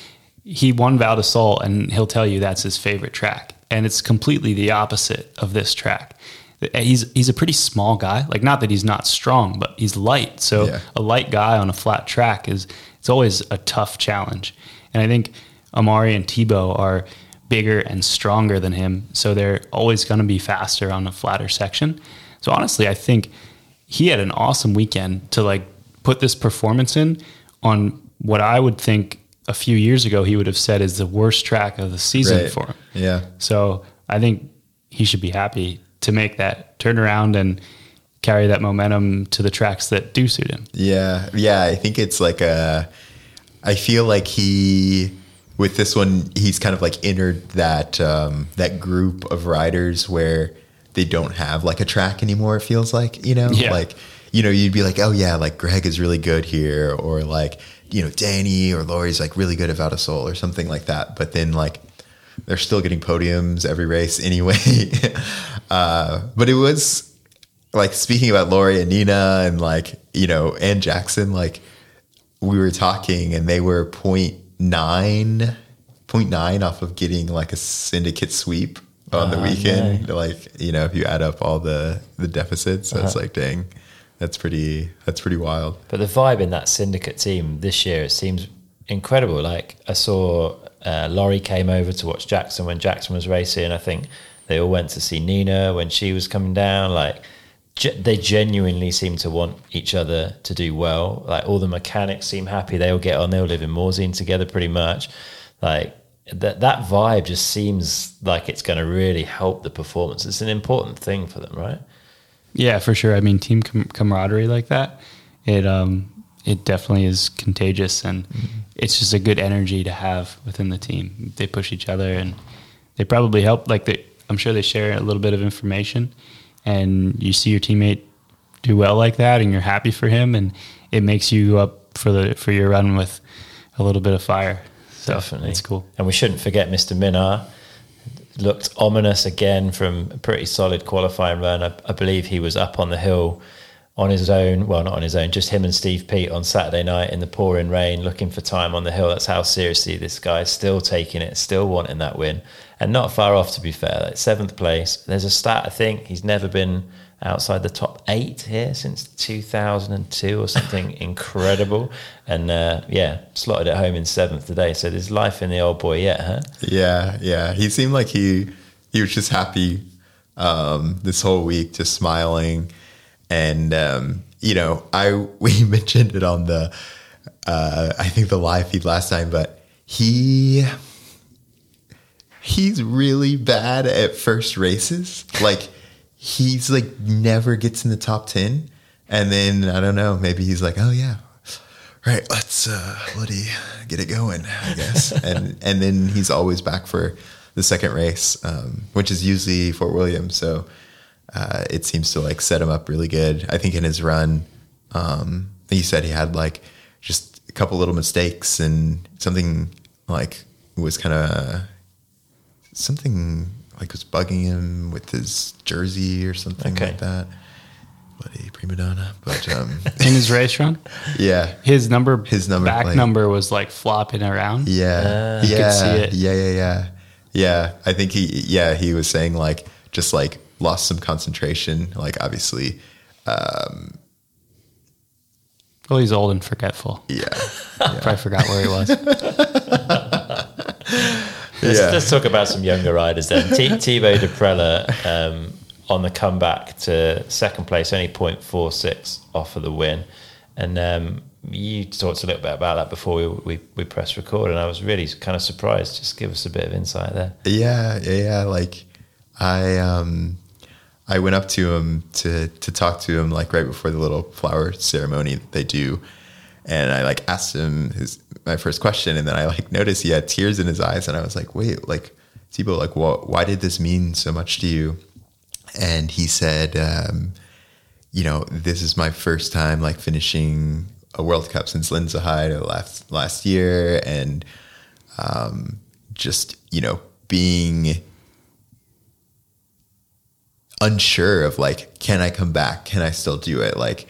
he won Val di Sole and he'll tell you that's his favorite track. And it's completely the opposite of this track. Uh, he's he's a pretty small guy. Like not that he's not strong, but he's light. So
Yeah.
a light guy on a flat track is it's always a tough challenge. And I think Amaury and Thibaut are bigger and stronger than him, so they're always going to be faster on a flatter section. So honestly, I think he had an awesome weekend to like put this performance in on what I would think a few years ago he would have said is the worst track of the season
Right.
for him.
Yeah.
So I think he should be happy to make that turnaround and carry that momentum to the tracks that do suit him.
Yeah, yeah. I think it's like a. I feel like he, with this one, he's kind of like entered that um, that group of riders where they don't have like a track anymore. It feels like you know,
Yeah.
like you know, you'd be like, oh yeah, like Greg is really good here, or like you know, Danny or Laurie's like really good at Val di Sole or something like that. But then like they're still getting podiums every race anyway. uh, but it was like speaking about Laurie and Nina and like you know and Jackson, like we were talking and they were 0.9, 0.9 off of getting like a syndicate sweep on the
Ah,
weekend. Like you know if you add up all the the deficits, that's like dang, that's pretty that's pretty wild.
But the vibe in that syndicate team this year, it seems incredible. Like I saw uh, Laurie came over to watch Jackson when Jackson was racing. I think they all went to see Nina when she was coming down. Like ge- they genuinely seem to want each other to do well. Like all the mechanics seem happy. They all get on. They all live in Morzine together pretty much. Like that that vibe just seems like it's going to really help the performance. It's an important thing for them, right?
Yeah, for sure. I mean, team com- camaraderie like that, it um, it definitely is contagious, and it's just a good energy to have within the team. They push each other, and they probably help. Like they, I'm sure they share a little bit of information, and you see your teammate do well like that, and you're happy for him, and it makes you go up for the for your run with a little bit of fire. So
Definitely.
it's cool.
And we shouldn't forget Mr. Minnaar. Looked ominous again from a pretty solid qualifying run. I, I believe he was up on the hill on his own. Well, not on his own, just him and Steve Peat on Saturday night in the pouring rain, looking for time on the hill. That's how seriously this guy is still taking it, still wanting that win. And not far off, to be fair. Like seventh place. There's a stat, I think, he's never been outside the top eight here since 2002 or something incredible. And uh, yeah, slotted at home in seventh today. So there's life in the old boy yet, huh?
Yeah, yeah. He seemed like he he was just happy um, this whole week, just smiling. And um, you know, I we mentioned it on the uh, I think the live feed last time, but he he's really bad at first races. Like he's like never gets in the top ten. And then I don't know, maybe he's like, oh yeah, right, let's uh Woody get it going, I guess. and and then he's always back for the second race, um, which is usually Fort William. So uh, it seems to like set him up really good. I think in his run, um, he said he had like just a couple little mistakes and something like was kind of something like was bugging him with his jersey or something
Okay.
like that. Bloody prima donna, but um,
In his restaurant,
yeah,
his number,
His number
back
plate.
number was like flopping around.
Yeah,
You could
yeah,
see it.
yeah, yeah, yeah, yeah. I think he, yeah, he was saying like just like lost some concentration. Like obviously, um,
Well, he's old and forgetful.
yeah,
Probably forgot where he was.
Let's,
Yeah.
let's talk about some younger riders then. T- Thibaut Daprela um, on the comeback to second place, only 0.46 off of the win. And um, you talked a little bit about that before we, we, we pressed record, and I was really kind of surprised. Just give us a bit of insight there.
yeah, yeah, yeah. Like I, um, I went up to him to to talk to him like right before the little flower ceremony that they do, and I like asked him his my first question, and then I like noticed he had tears in his eyes, and I was like, wait, like Thibaut, like, what, why did this mean so much to you? And he said, um, you know, this is my first time like finishing a World Cup since Lenzerheide last last year, and um, just you know being unsure of like, can I come back? Can I still do it? Like,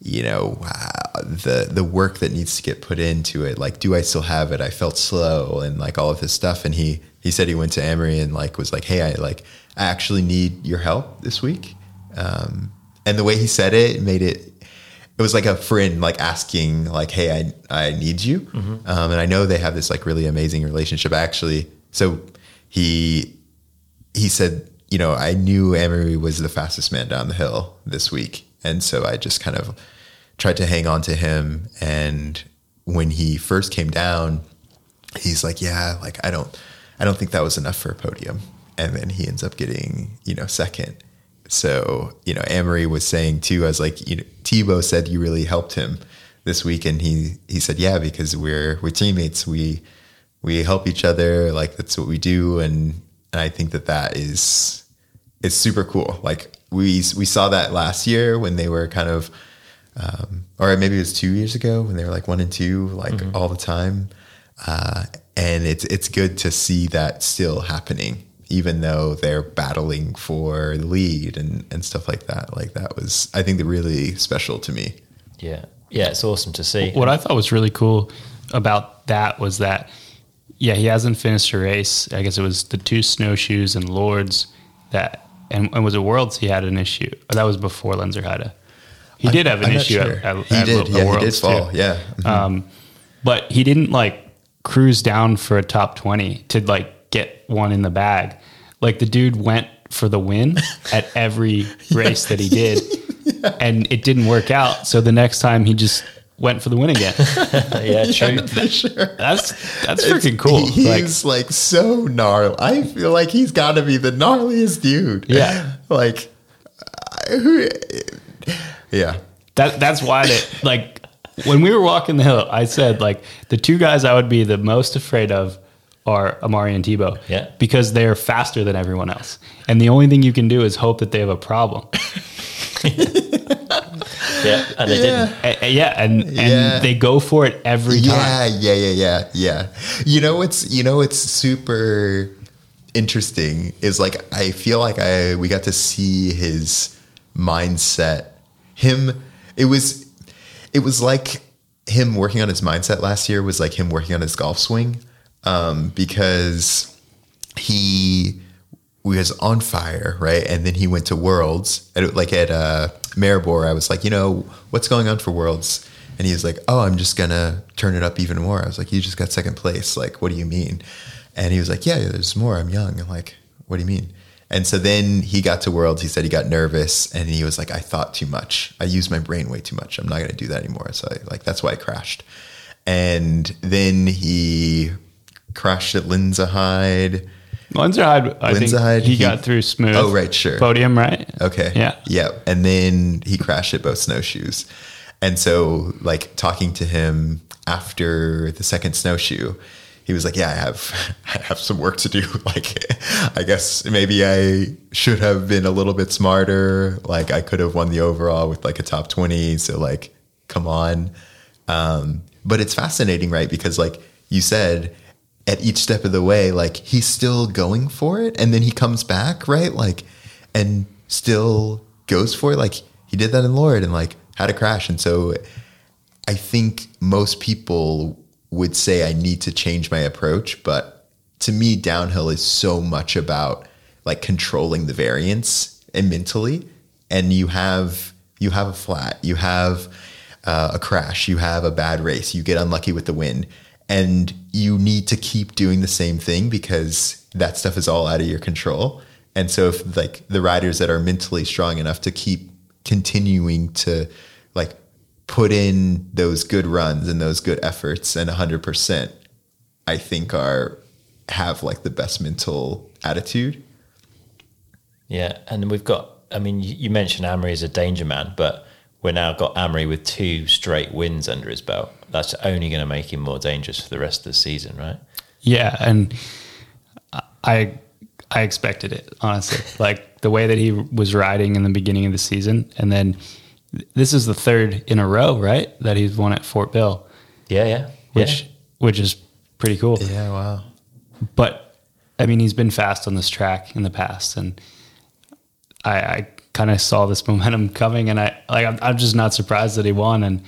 you know, uh, the the work that needs to get put into it. Like, do I still have it? I felt slow and like all of this stuff. And he he said he went to Amaury and like was like, hey, I like I actually need your help this week. Um, and the way he said it made it it was like a friend like asking like hey i i need you mm-hmm. um, and i know they have this like really amazing relationship actually so he he said you know i knew Amaury was the fastest man down the hill this week and so i just kind of tried to hang on to him and when he first came down he's like yeah like i don't i don't think that was enough for a podium and then he ends up getting you know second so, you know, Amaury was saying too, I was like, you know, Thibaut said you really helped him this week. And he, he said, yeah, because we're, we're teammates. We, we help each other. Like that's what we do. And, and I think that that is, it's super cool. Like we, we saw that last year when they were kind of, um, or maybe it was two years ago when they were like one and two, like mm-hmm. all the time. Uh, and it's, it's good to see that still happening even though they're battling for lead and, and stuff like that. Like that was, I think, the really special to me.
Yeah. Yeah. It's awesome to see.
What I thought was really cool about that was that, yeah, he hasn't finished a race. I guess it was the two snowshoes and Lourdes that, and, and was it Worlds he had an issue? Or that was before Lenzerheide. He did have an I'm issue sure. at, at,
he
at,
did. yeah, Worlds he did fall. Too. Yeah.
Mm-hmm. Um, but he didn't like cruise down for a top 20 to like get one in the bag. Like the dude went for the win at every race that he did, yeah. and it didn't work out. So the next time he just went for the win again.
yeah, true.
Yeah, for sure.
That's that's freaking cool.
He's like, like so gnarly. I feel like he's got to be the gnarliest dude.
Yeah.
Like, who? Yeah.
That that's why that like when we were walking the hill, I said like the two guys I would be the most afraid of are Amaury and Thibaut.
Yeah.
Because they're faster than everyone else. And the only thing you can do is hope that they have a problem.
Yeah, and they yeah.
didn't. yeah, and and yeah. they go for it every
time. Yeah, yeah, yeah, yeah, yeah. You know it's you know it's super interesting is like I feel like I we got to see his mindset. Him it was it was like him working on his mindset last year was like him working on his golf swing um, because he was on fire, right? And then he went to Worlds, at, like at uh, Maribor. I was like, you know, what's going on for Worlds? And he was like, oh, I'm just gonna turn it up even more. I was like, you just got second place. Like, what do you mean? And he was like, yeah, there's more. I'm young. I'm like, what do you mean? And so then he got to Worlds. He said he got nervous, and he was like, I thought too much. I used my brain way too much. I'm not gonna do that anymore. So I, like that's why I crashed. And then he crashed at Lenzerheide.
Lenzerheide, I Lenzerheide, think he, he, got through smooth.
Oh, right, sure.
Podium, right?
Okay.
Yeah.
Yeah. And then he crashed at both snowshoes. And so, like, talking to him after the second snowshoe, he was like, "Yeah, I have, I have some work to do. Like, I guess maybe I should have been a little bit smarter. Like, I could have won the overall with like a top twenty. So, like, come on." Um, but it's fascinating, right? Because, like you said, at each step of the way, like he's still going for it. And then he comes back, right? Like, and still goes for it. Like he did that in Lourdes and like had a crash. And so I think most people would say I need to change my approach. But to me, downhill is so much about like controlling the variance and mentally. And you have, you have a flat, you have uh, a crash, you have a bad race, you get unlucky with the wind and you need to keep doing the same thing because that stuff is all out of your control. And so if like the riders that are mentally strong enough to keep continuing to like put in those good runs and those good efforts and 100% I think are have like the best mental attitude.
Yeah, and we've got I mean you mentioned Amaury as a danger man, but we're now got Amaury with two straight wins under his belt that's only going to make him more dangerous for the rest of the season, right?
Yeah, and I I expected it, honestly. like the way that he was riding in the beginning of the season. And then this is the third in a row, right? That he's won at Fort Bill,
Yeah, yeah.
which
yeah.
which is pretty cool.
Yeah, wow.
But I mean, he's been fast on this track in the past, and I, I kind of saw this momentum coming, and I like I'm, I'm just not surprised that he won. And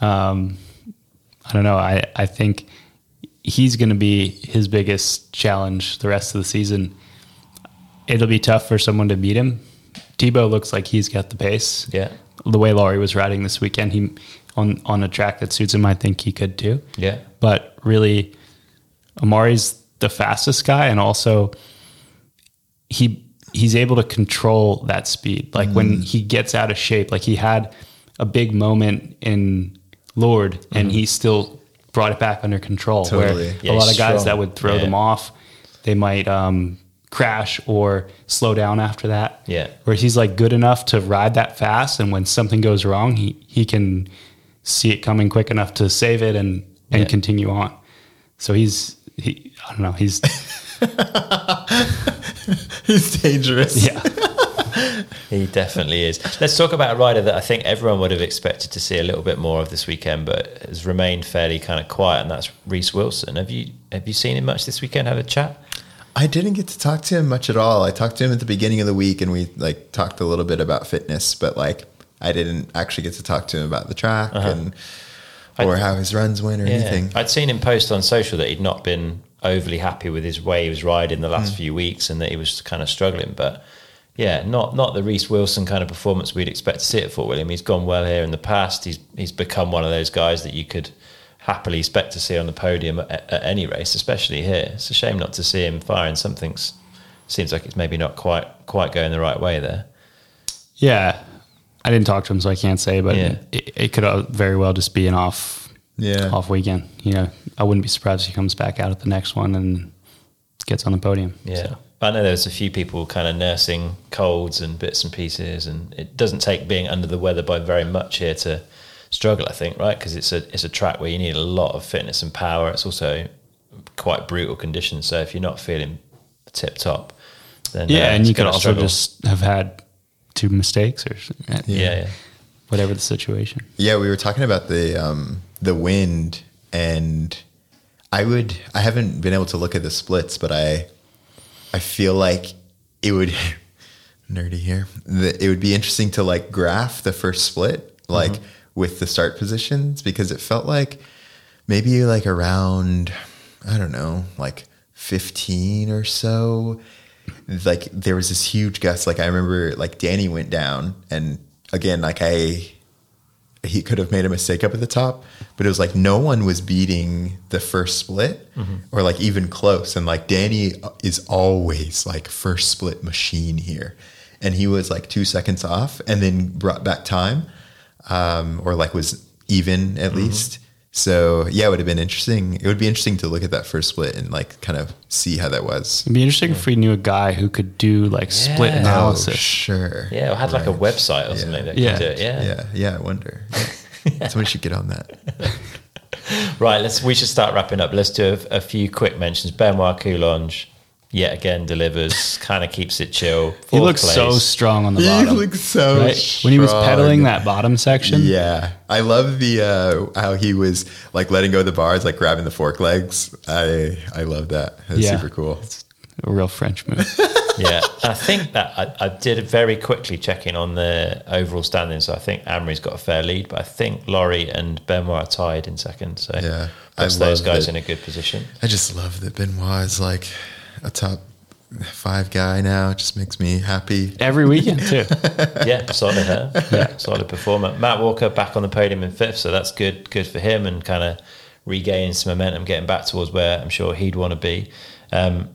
um, I don't know. I I think he's going to be his biggest challenge the rest of the season. It'll be tough for someone to beat him. Thibaut looks like he's got the pace.
Yeah.
The way Laurie was riding this weekend, he on on a track that suits him, I think he could too.
Yeah.
But really, Amaury's the fastest guy, and also he he's able to control that speed. Like when mm. he gets out of shape, like he had a big moment in Lourdes, and he still brought it back under control.
Totally.
Where
Yeah,
a lot of guys
strong.
that would throw
Yeah.
them off, they might um, crash or slow down after that.
Yeah.
Where he's like good enough to ride that fast, and when something goes wrong, he he can see it coming quick enough to save it and and
Yeah.
continue on. So he's he I don't know he's
He's dangerous.
yeah
He definitely is. Let's talk about a rider that I think everyone would have expected to see a little bit more of this weekend, but has remained fairly kind of quiet, and that's Reece Wilson. Have you have you seen him much this weekend? Have a chat?
I didn't get to talk to him much at all. I talked to him at the beginning of the week and we like talked a little bit about fitness, but like I didn't actually get to talk to him about the track uh-huh. and or how his runs went or anything.
I'd seen him post on social that he'd not been overly happy with his way he was riding the last mm. few weeks and that he was kind of struggling. But yeah, not not the Reece Wilson kind of performance we'd expect to see at Fort William. He's gone well here in the past. He's he's become one of those guys that you could happily expect to see on the podium at, at any race, especially here. It's a shame not to see him firing. Something's seems like it's maybe not quite quite going the right way there.
yeah. I didn't talk to him, so I can't say, but
Yeah.
it, it could uh, very well just be an off
Yeah.
off weekend. You know, I wouldn't be surprised if he comes back out at the next one and gets on the podium.
Yeah.
So,
I know there's a few people kind of nursing colds and bits and pieces, and it doesn't take being under the weather by very much here to struggle. I think, right? Because it's a it's a track where you need a lot of fitness and power. It's also quite brutal conditions. So if you're not feeling tip top, then
yeah,
uh,
and you could also
struggle.
just have had two mistakes or
yeah, yeah.
whatever the situation.
Yeah, we were talking about the um, the wind, and I would I haven't been able to look at the splits, but I I feel like it would nerdy here. That it would be interesting to like graph the first split, like mm-hmm. with the start positions, because it felt like maybe like around I don't know, like fifteen or so. Like there was this huge gust. Like I remember, like Danny went down, and again, like I he could have made a mistake up at the top, but it was like no one was beating the first split or like even close. And like Danny is always like first split machine here. And he was like two seconds off and then brought back time um, or like was even at least. So yeah, it would have been interesting. It would be interesting to look at that first split and like kind of see how that was.
It'd be interesting if we knew a guy who could do like split
Yeah.
Oh,
analysis.
sure.
Yeah, or had like a website or something that
Yeah.
could do it. Yeah.
Yeah. Yeah. I wonder. Somebody should get on that.
Right, let's. We should start wrapping up. Let's do a, a few quick mentions. Benoit Coulonge, yet again delivers, kind of keeps it chill.
He
Fourth
looks so strong on the bottom.
He looks so
right? When he was pedaling that bottom section.
Yeah, I love the uh, how he was like letting go of the bars, like grabbing the fork legs. I I love that. That's
Yeah.
super cool.
A real French move.
yeah, I think that I, I did very quickly checking on the overall standings. So I think Amaury's got a fair lead, but I think Laurie and Benoit are tied in second. So
Yeah,
puts
I
those guys
that-
in a good position.
I just love that Benoit is like a top five guy now. It just makes me happy.
Every weekend too.
yeah, solid, huh? Yeah, solid performer. Matt Walker back on the podium in fifth, so that's good. Good for him, and kind of regaining some momentum, getting back towards where I'm sure he'd want to be. Um,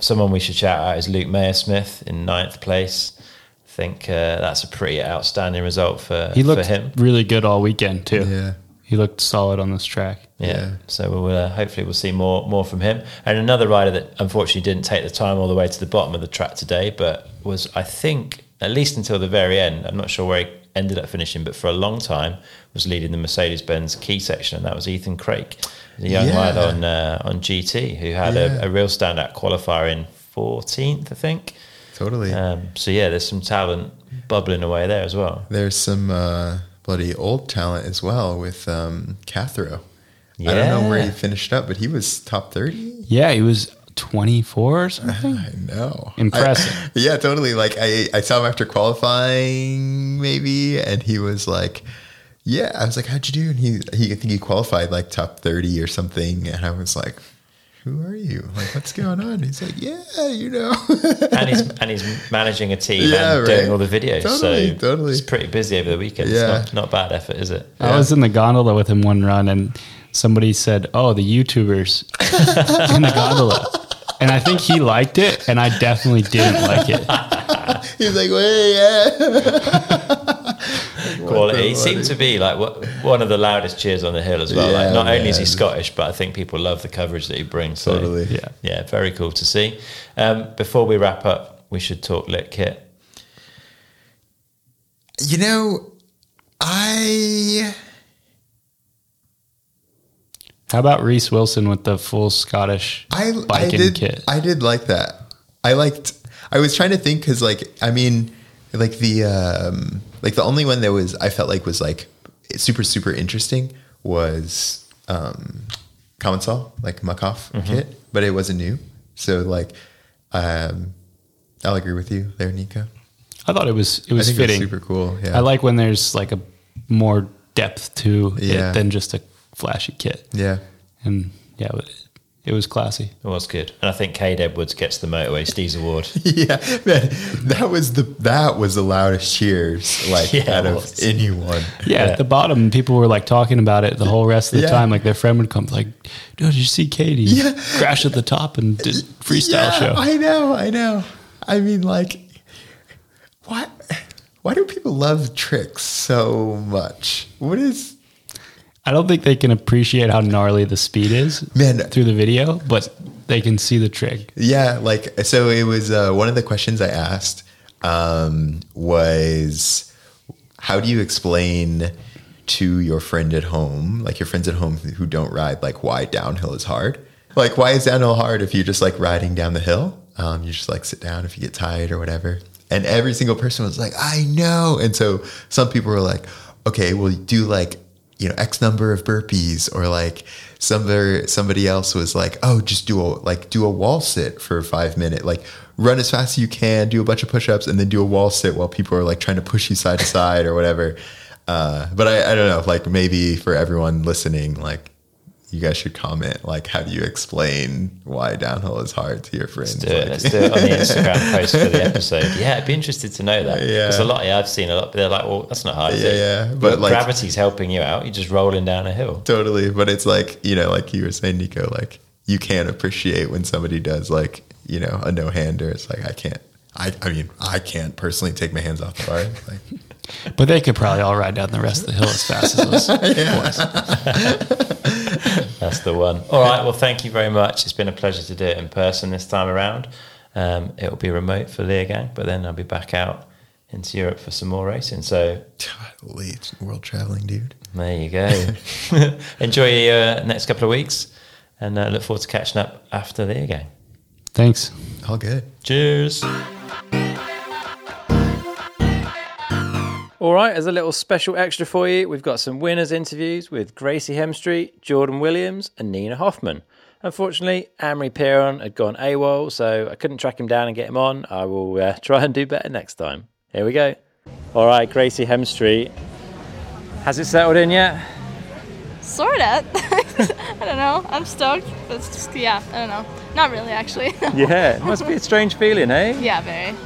someone we should shout out is Luke Meier-Smith in ninth place. I think uh, that's a pretty outstanding result for
He looked
for him.
really good all weekend too.
Yeah.
He looked solid on this track.
Yeah.
Yeah.
So we'll uh, hopefully we'll see more more from him. And another rider that unfortunately didn't take the time all the way to the bottom of the track today, but was I think at least until the very end. I'm not sure where he ended up finishing, but for a long time was leading the Mercedes Benz key section, and that was Ethan Craik, the young
Yeah.
rider on uh, on GT who had
Yeah.
a, a real standout qualifier in 14th, I think.
Totally.
Um, so yeah, there's some talent bubbling away there as well.
There's some uh, bloody old talent as well with um, Cathro. I don't know where he finished up, but he was top 30.
Yeah, he was 24 or something.
I know.
Impressive.
I- yeah, totally. Like I, I saw him after qualifying, maybe, and he was like, "Yeah." I was like, "How'd you do?" And he, he, I think he qualified like top thirty or something, and I was like, "Who are you? Like, what's going on?" He's like, "Yeah, you know."
and he's and he's managing a team
Yeah,
and doing all the videos.
Totally,
so
totally.
it's pretty busy over the weekend.
Yeah.
It's not, not bad effort, is it?
I was in the gondola with him one run, and somebody said, "Oh, the YouTubers in the gondola," and I think he liked it, and I definitely didn't like it.
He's like, "Wait, yeah."
Quality. He
the
seemed to be like one of the loudest cheers on the hill as well.
Yeah,
like not only is he. Scottish, but I think people love the coverage that he brings. So,
Totally.
Yeah.
yeah, very cool to see. Um, before we wrap up, we should talk lit kit.
You know, I
How about Reece Wilson with the full Scottish
I, I
biking
did
kit?
I did like that. I liked. I was trying to think because, like, I mean, like the um, like the only one that was I felt like was like super super interesting was um, Commencal like Muc-Off
Mm-hmm.
kit, but it wasn't new. So like, um, I'll agree with you there, Neko.
I thought it was it was fitting.
it was super cool. Yeah,
I like when there's like a more depth to
Yeah.
it than just a flashy kit.
Yeah,
And yeah, it, it was classy.
It was good, and I think Kade Edwards gets the Motorway Steez Award.
yeah, man, that was the that was the loudest cheers like
Yeah,
out of anyone.
Yeah,
Yeah.
at the bottom, people were like talking about it the whole rest of the
Yeah.
time. Like their friend would come, like, "Dude, did you see Katie
Yeah.
crash at the top and did freestyle
Yeah,
show?"
I know, I know. I mean, like, why? Why do people love tricks so much? What is?
I don't think they can appreciate how gnarly the speed is,
Man.
through the video, but they can see the trick.
Yeah, like so. It was uh, one of the questions I asked um, was, how do you explain to your friend at home, like your friends at home who don't ride, like why downhill is hard? Like why is downhill hard if you're just like riding down the hill? Um, you just like sit down if you get tired or whatever. And every single person was like, I know. And so some people were like, okay, well, do like you know X number of burpees, or like somebody somebody else was like, oh, just do a like do a wall sit for five minutes, like run as fast as you can, do a bunch of push-ups, and then do a wall sit while people are like trying to push you side to side or whatever. Uh, but I, I don't know, like maybe for everyone listening, like you guys should comment, like how do you explain why downhill is hard to your friends?
Let's do it.
Like-
Let's do it on the Instagram post for the episode. Yeah, I'd be interested to know that.
Yeah.
Because a lot, yeah, I've seen a lot, but they're like, well, that's not hard.
Yeah, yeah, but like-
gravity's helping you out. You're just rolling down a hill.
Totally, but it's like you know, like you were saying, Neko. Like you can't appreciate when somebody does like you know a no hander. It's like I can't. I I mean I can't personally take my hands off the bar. Like
But they could probably all ride down the rest of the hill as fast as those boys.
That's the one. All right. Well, thank you very much. It's been a pleasure to do it in person this time around. Um, it'll be remote for Leogang, but then I'll be back out into Europe for some more racing. So
late world traveling, dude.
there you go. Enjoy your uh, next couple of weeks, and uh, look forward to catching up after Leogang.
Thanks.
All good.
Cheers. All right, as a little special extra for you, we've got some winners interviews with Gracie Hemstreet, Jordan Williams, and Nina Hoffmann. Unfortunately, Amaury Pierron had gone AWOL, so I couldn't track him down and get him on. I will uh, try and do better next time. Here we go. All right, Gracie Hemstreet. Has it settled in yet?
Sort of. I don't know. I'm stoked. But it's just, yeah, I don't know. Not really, actually.
Yeah, it must be a strange feeling, eh?
yeah, very.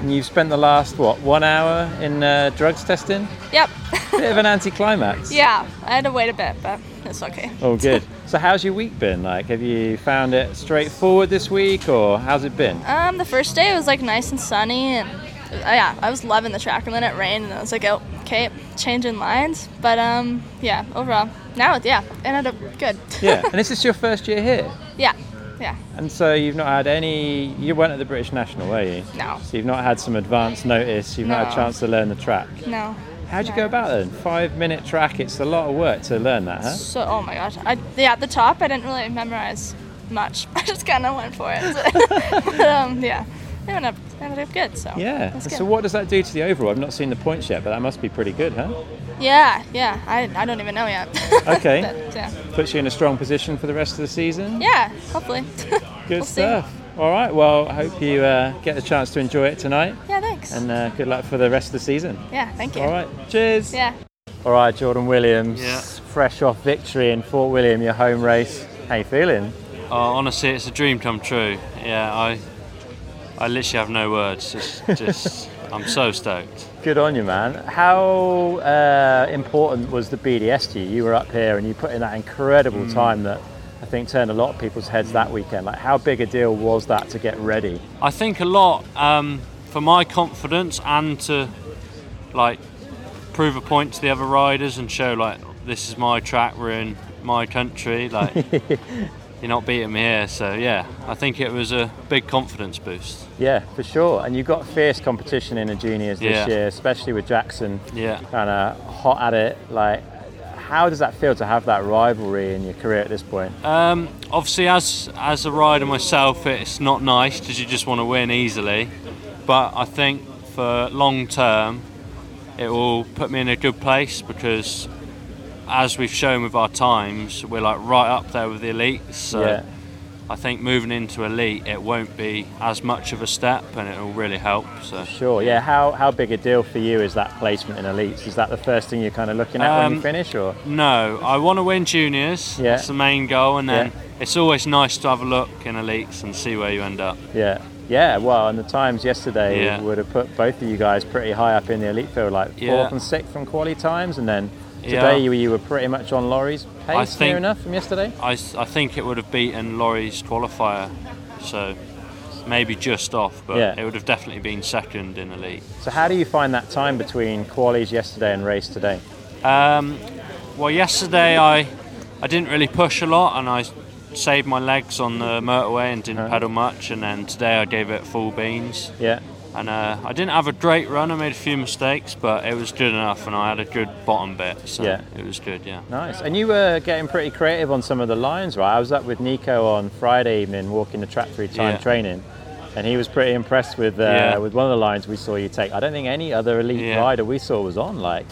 And you've spent the last, what, one hour in uh, drugs testing?
Yep.
Bit of an anticlimax.
yeah, I had to wait a bit, but it's okay.
Oh, good. so, how's your week been? Like, have you found it straightforward this week, or how's it been?
Um, the first day it was like nice and sunny, and uh, yeah, I was loving the track. And then it rained, and I was like, oh, okay, changing lines. But um, yeah, overall, now it, yeah, it ended up good.
Yeah. and this is your first year here,
yeah, yeah.
and so you've not had any. You weren't at the British National, were you?
No.
So you've not had some advance notice. You've not had a chance to learn the track.
No.
How'd you
No.
go about it? Five minute track. It's a lot of work to learn that, huh?
So, oh my gosh, I yeah, at the top I didn't really memorize much. I just kind of went for it. but, um, yeah, ended up, ended up good. So
Yeah. So what does that do to the overall? I've not seen the points yet, but that must be pretty good, huh?
Yeah, yeah. I, I don't even know yet.
Okay.
But, yeah.
Puts you in a strong position for the rest of the season.
Yeah, hopefully.
Good
we'll see.
stuff. All right. Well, I hope you uh, get the chance to enjoy it tonight,
Yeah, thanks.
and uh, good luck for the rest of the season.
yeah, thank you.
All right. Cheers.
Yeah.
All right, Jordan Williams.
Yeah.
Fresh off victory in Fort William, your home race. How you feeling?
Oh, honestly, it's a dream come true. Yeah, I, I literally have no words. It's just, I'm so stoked.
Good on you, man. How uh, important was the BDS to you? You were up here and you put in that incredible
Mm.
time that I think turned a lot of people's heads that weekend. Like, how big a deal was that to get ready?
I think a lot um, for my confidence and to like prove a point to the other riders and show like this is my track, we're in my country. Like you're not beating me here. So yeah, I think it was a big confidence boost.
Yeah, for sure. And you've got fierce competition in the juniors this
Yeah.
year, especially with Jackson
Yeah.
kind of hot at it. Like, how does that feel to have that rivalry in your career at this point?
Um, obviously, as as a rider myself, it's not nice because you just want to win easily. But I think for long term, it will put me in a good place because, as we've shown with our times, we're like right up there with the elites. So
Yeah.
I think moving into elite, it won't be as much of a step, and it will really help. So.
Sure. Yeah. How how big a deal for you is that placement in elites? Is that the first thing you're kind of looking at when you
Um,
finish, or?
No, I want to win juniors.
Yeah.
That's the main goal, and then
Yeah.
it's always nice to have a look in elites and see where you end up.
Yeah. Yeah, well, and the times yesterday
Yeah.
would have put both of you guys pretty high up in the elite field, like fourth and sixth from quali times, and then
Yeah.
today you, you were pretty much on Laurie's pace,
I
near
think-
enough from yesterday.
I think it would have beaten Laurie's qualifier, so maybe just off, but
Yeah.
it would have definitely been second in the elite.
So how do you find that time between qualies yesterday and race today?
Um, well, yesterday I I didn't really push a lot, and I saved my legs on the motorway and didn't
Uh-huh.
pedal much, and then today I gave it full beans.
Yeah.
And uh, I didn't have a great run. I made a few mistakes, but it was good enough, and I had a good bottom bit, so
Yeah.
it was good. Yeah.
Nice. And you were getting pretty creative on some of the lines, right? I was up with Nico on Friday evening walking the track through time
Yeah.
training. And he was pretty impressed with uh,
Yeah.
with one of the lines we saw you take. I don't think any other elite rider we saw was on. Like,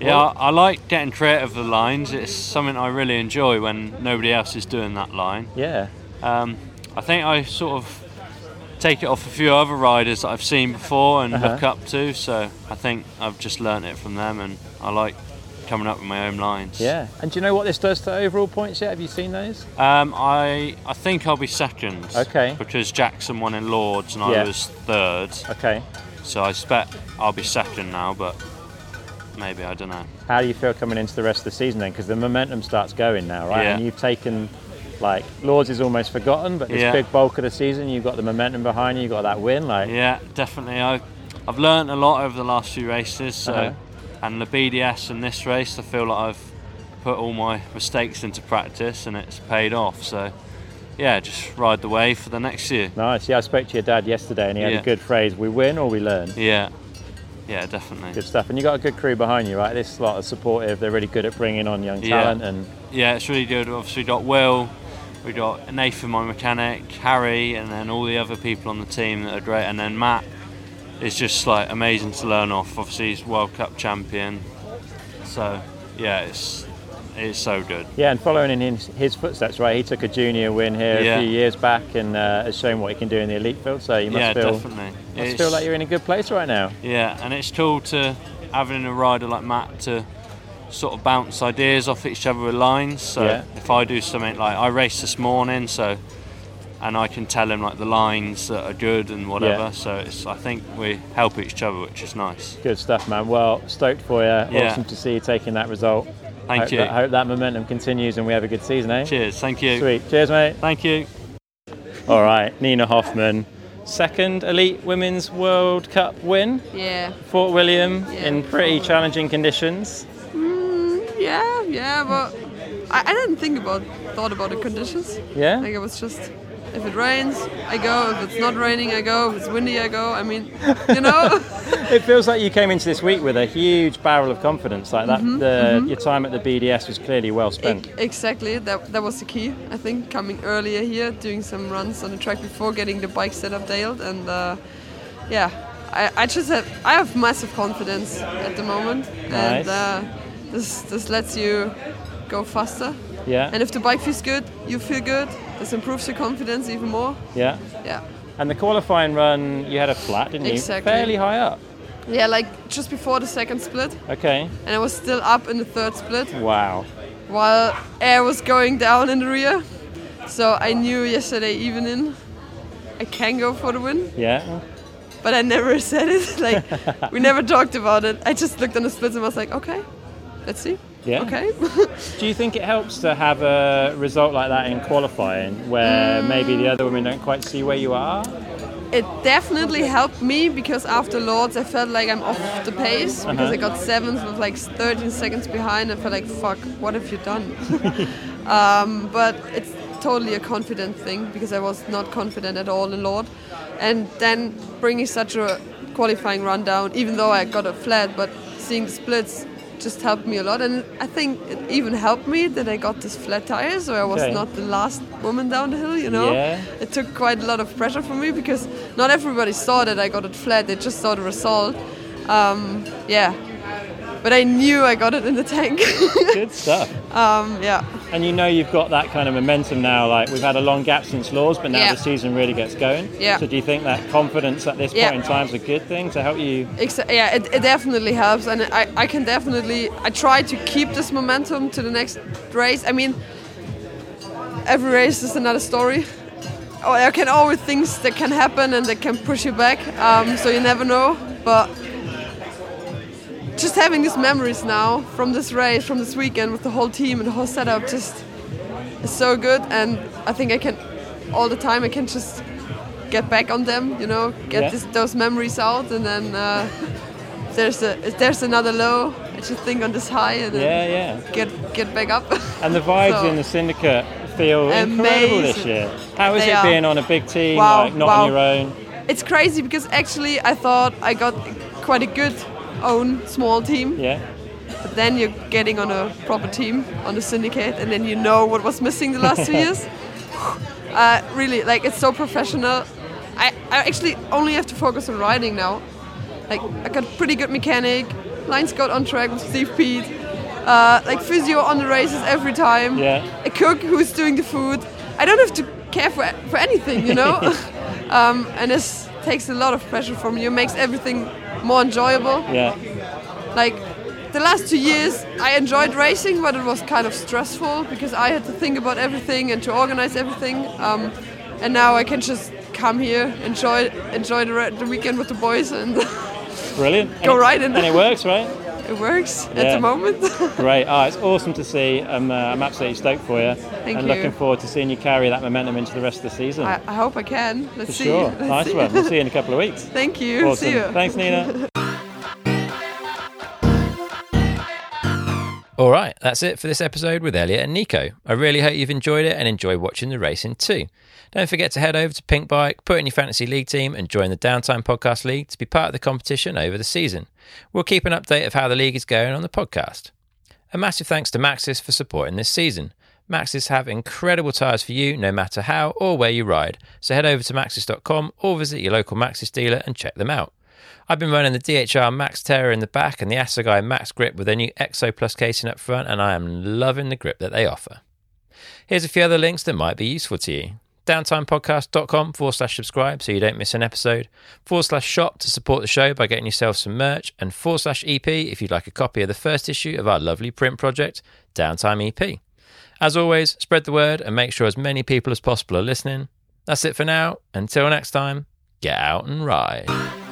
Yeah, I, I like getting creative with the lines. It's something I really enjoy when nobody else is doing that line.
yeah,
Um, I think I sort of take it off a few other riders that I've seen before and
Uh-huh.
look up to. So I think I've just learnt it from them, and I like coming up with my own lines.
yeah. And do you know what this does to overall points yet? Have you seen those?
Um, I I think I'll be second.
Okay.
Because Jackson won in Lourdes and
Yeah.
I was third,
Okay.
so I expect I'll be second now, but maybe I don't know.
How do you feel coming into the rest of the season then? Because the momentum starts going now, right?
Yeah.
And you've taken, like, Lourdes is almost forgotten, but this
Yeah.
big bulk of the season, you've got the momentum behind you, you've got that win. Like,
Yeah, definitely. I, I've learned a lot over the last few races. So,
Uh-huh.
and the BDS and this race, I feel like I've put all my mistakes into practice, and it's paid off. So, yeah, just ride the wave for the next year.
nice. Yeah, I spoke to your dad yesterday, and he had a good phrase: "We win or we learn."
Yeah, yeah, definitely.
Good stuff. And you got a good crew behind you, right? This lot are supportive. They're really good at bringing on young
Yeah.
talent, and
Yeah, it's really good. Obviously, got Will, we got Nathan, my mechanic, Harry, and then all the other people on the team that are great. And then Matt is just like amazing to learn off. Obviously, he's World Cup champion. So, yeah, it's it's so good.
yeah, and following in his, his footsteps, right? He took a junior win here
Yeah.
a few years back, and uh, has shown what he can do in the elite field. So you must
yeah,
feel
definitely.
must
It's-
feel like you're in a good place right now.
Yeah, and it's cool to having a rider like Matt to sort of bounce ideas off each other with lines. So
Yeah.
if I do something like I raced this morning, so and I can tell him like the lines that are good and whatever.
Yeah.
So it's I think we help each other, which is nice.
Good stuff, man. Well, stoked for you.
Yeah.
Awesome to see you taking that result.
Thank
hope
you.
That, hope that momentum continues and we have a good season, eh?
Cheers. Thank you.
Sweet. Cheers, mate.
Thank you.
All right, Nina Hoffmann, second elite women's World Cup win,
Yeah,
Fort William
Yeah.
in pretty challenging conditions.
Yeah, yeah, but I, I didn't think about thought about the conditions.
Yeah.
Like it was just If it rains, I go. If it's not raining, I go. If it's windy, I go. I mean, you know.
It feels like you came into this week with a huge barrel of confidence. Like that, the, your time at the BDS was clearly well spent.
E- exactly. That that was the key. I think coming earlier here, doing some runs on the track before getting the bike set up dialed, and uh, yeah, I, I just have I have massive confidence at the moment, and
Nice.
uh, this this lets you go faster.
Yeah,
And if the bike feels good, you feel good. This improves your confidence even more.
yeah.
Yeah.
And the qualifying run, you had a flat, didn't you?
Exactly.
Fairly high up.
Yeah, like just before the second split,
Okay.
and I was still up in the third split
Wow.
while air was going down in the rear. So I knew yesterday evening I can go for the win,
Yeah.
but I never said it. Like we never talked about it. I just looked on the splits and was like, okay, let's see.
Yeah.
Okay.
Do you think it helps to have a result like that in qualifying, where maybe the other women don't quite see where you are?
it definitely helped me because after Lourdes I felt like I'm off the pace because I got seventh with like 13 seconds behind. I felt like fuck, what have you done? um, but it's totally a confident thing because I was not confident at all in Lourdes, and then bringing such a qualifying run down, even though I got a flat, but seeing the splits just helped me a lot and I think it even helped me that I got this flat tire so I was
Okay.
not the last woman down the hill you know
Yeah.
it took quite a lot of pressure from me because not everybody saw that I got it flat. They just saw the result. Um, yeah, but I knew I got it in the tank.
Good stuff.
um, yeah,
And you know you've got that kind of momentum now. Like we've had a long gap since Lourdes, but now
Yeah.
the season really gets going.
Yeah.
So do you think that confidence at this
Yeah.
point in time is a good thing to help you?
Exa- yeah, it, it definitely helps, and I, I can definitely I try to keep this momentum to the next race. I mean, every race is another story. Oh, there can always things that can happen and that can push you back. Um, so you never know, but just having these memories now from this race, from this weekend with the whole team and the whole setup, just is so good. And I think I can all the time I can just get back on them. You know, get
Yeah.
this, those memories out, and then uh, there's a there's another low. I just think on this high and then
Yeah, yeah.
get get back up.
And the vibes
So-
in the syndicate feel incredible this year. How is
They
it
are.
being on a big team,
Wow,
like not
wow.
on your own?
it's crazy because actually I thought I got quite a good own small team.
Yeah.
But then you're getting on a proper team on the syndicate, and then you know what was missing the last two years. Uh, really, like it's so professional. I, I actually only have to focus on riding now. Like I got pretty good mechanic, line scout on track with Steve Peat, uh, like physio on the races every time.
Yeah.
A cook who's doing the food. I don't have to care for for anything, you know. um, and this takes a lot of pressure from you, makes everything more enjoyable
Yeah.
like the last two years i enjoyed racing but it was kind of stressful because i had to think about everything and to organize everything um, and now i can just come here enjoy enjoy the, the weekend with the boys and
Brilliant.
Go
And it-
right in.
And it works, right?
It works
Yeah.
at the moment
Great. Oh, it's awesome to see. I'm, uh, I'm absolutely stoked for you.
Thank
and
you.
looking forward to seeing you carry that momentum into the rest of the season.
I, I hope i can let's
for
see
sure.
Let's
nice
see.
one. We'll see you in a couple of weeks.
thank you
Awesome.
see you
Thanks, Nina. All right, that's it for this episode with Elliot and Neko. I really hope you've enjoyed it and enjoy watching the racing too. Don't forget to head over to Pinkbike, put in your fantasy league team, and join the Downtime Podcast League to be part of the competition over the season. We'll keep an update of how the league is going on the podcast. A massive thanks to Maxxis for supporting this season. Maxxis have incredible tyres for you no matter how or where you ride, so head over to maxxis.com or visit your local Maxxis dealer and check them out. I've been running the DHR MaxxTerra in the back and the Assegai MaxxGrip with their new Exo Plus casing up front, and I am loving the grip that they offer. Here's a few other links that might be useful to you. Downtimepodcast.com forward slash subscribe so you don't miss an episode, forward slash shop to support the show by getting yourself some merch, and forward slash EP if you'd like a copy of the first issue of our lovely print project, Downtime EP. As always, spread the word and make sure as many people as possible are listening. That's it for now. Until next time, get out and ride.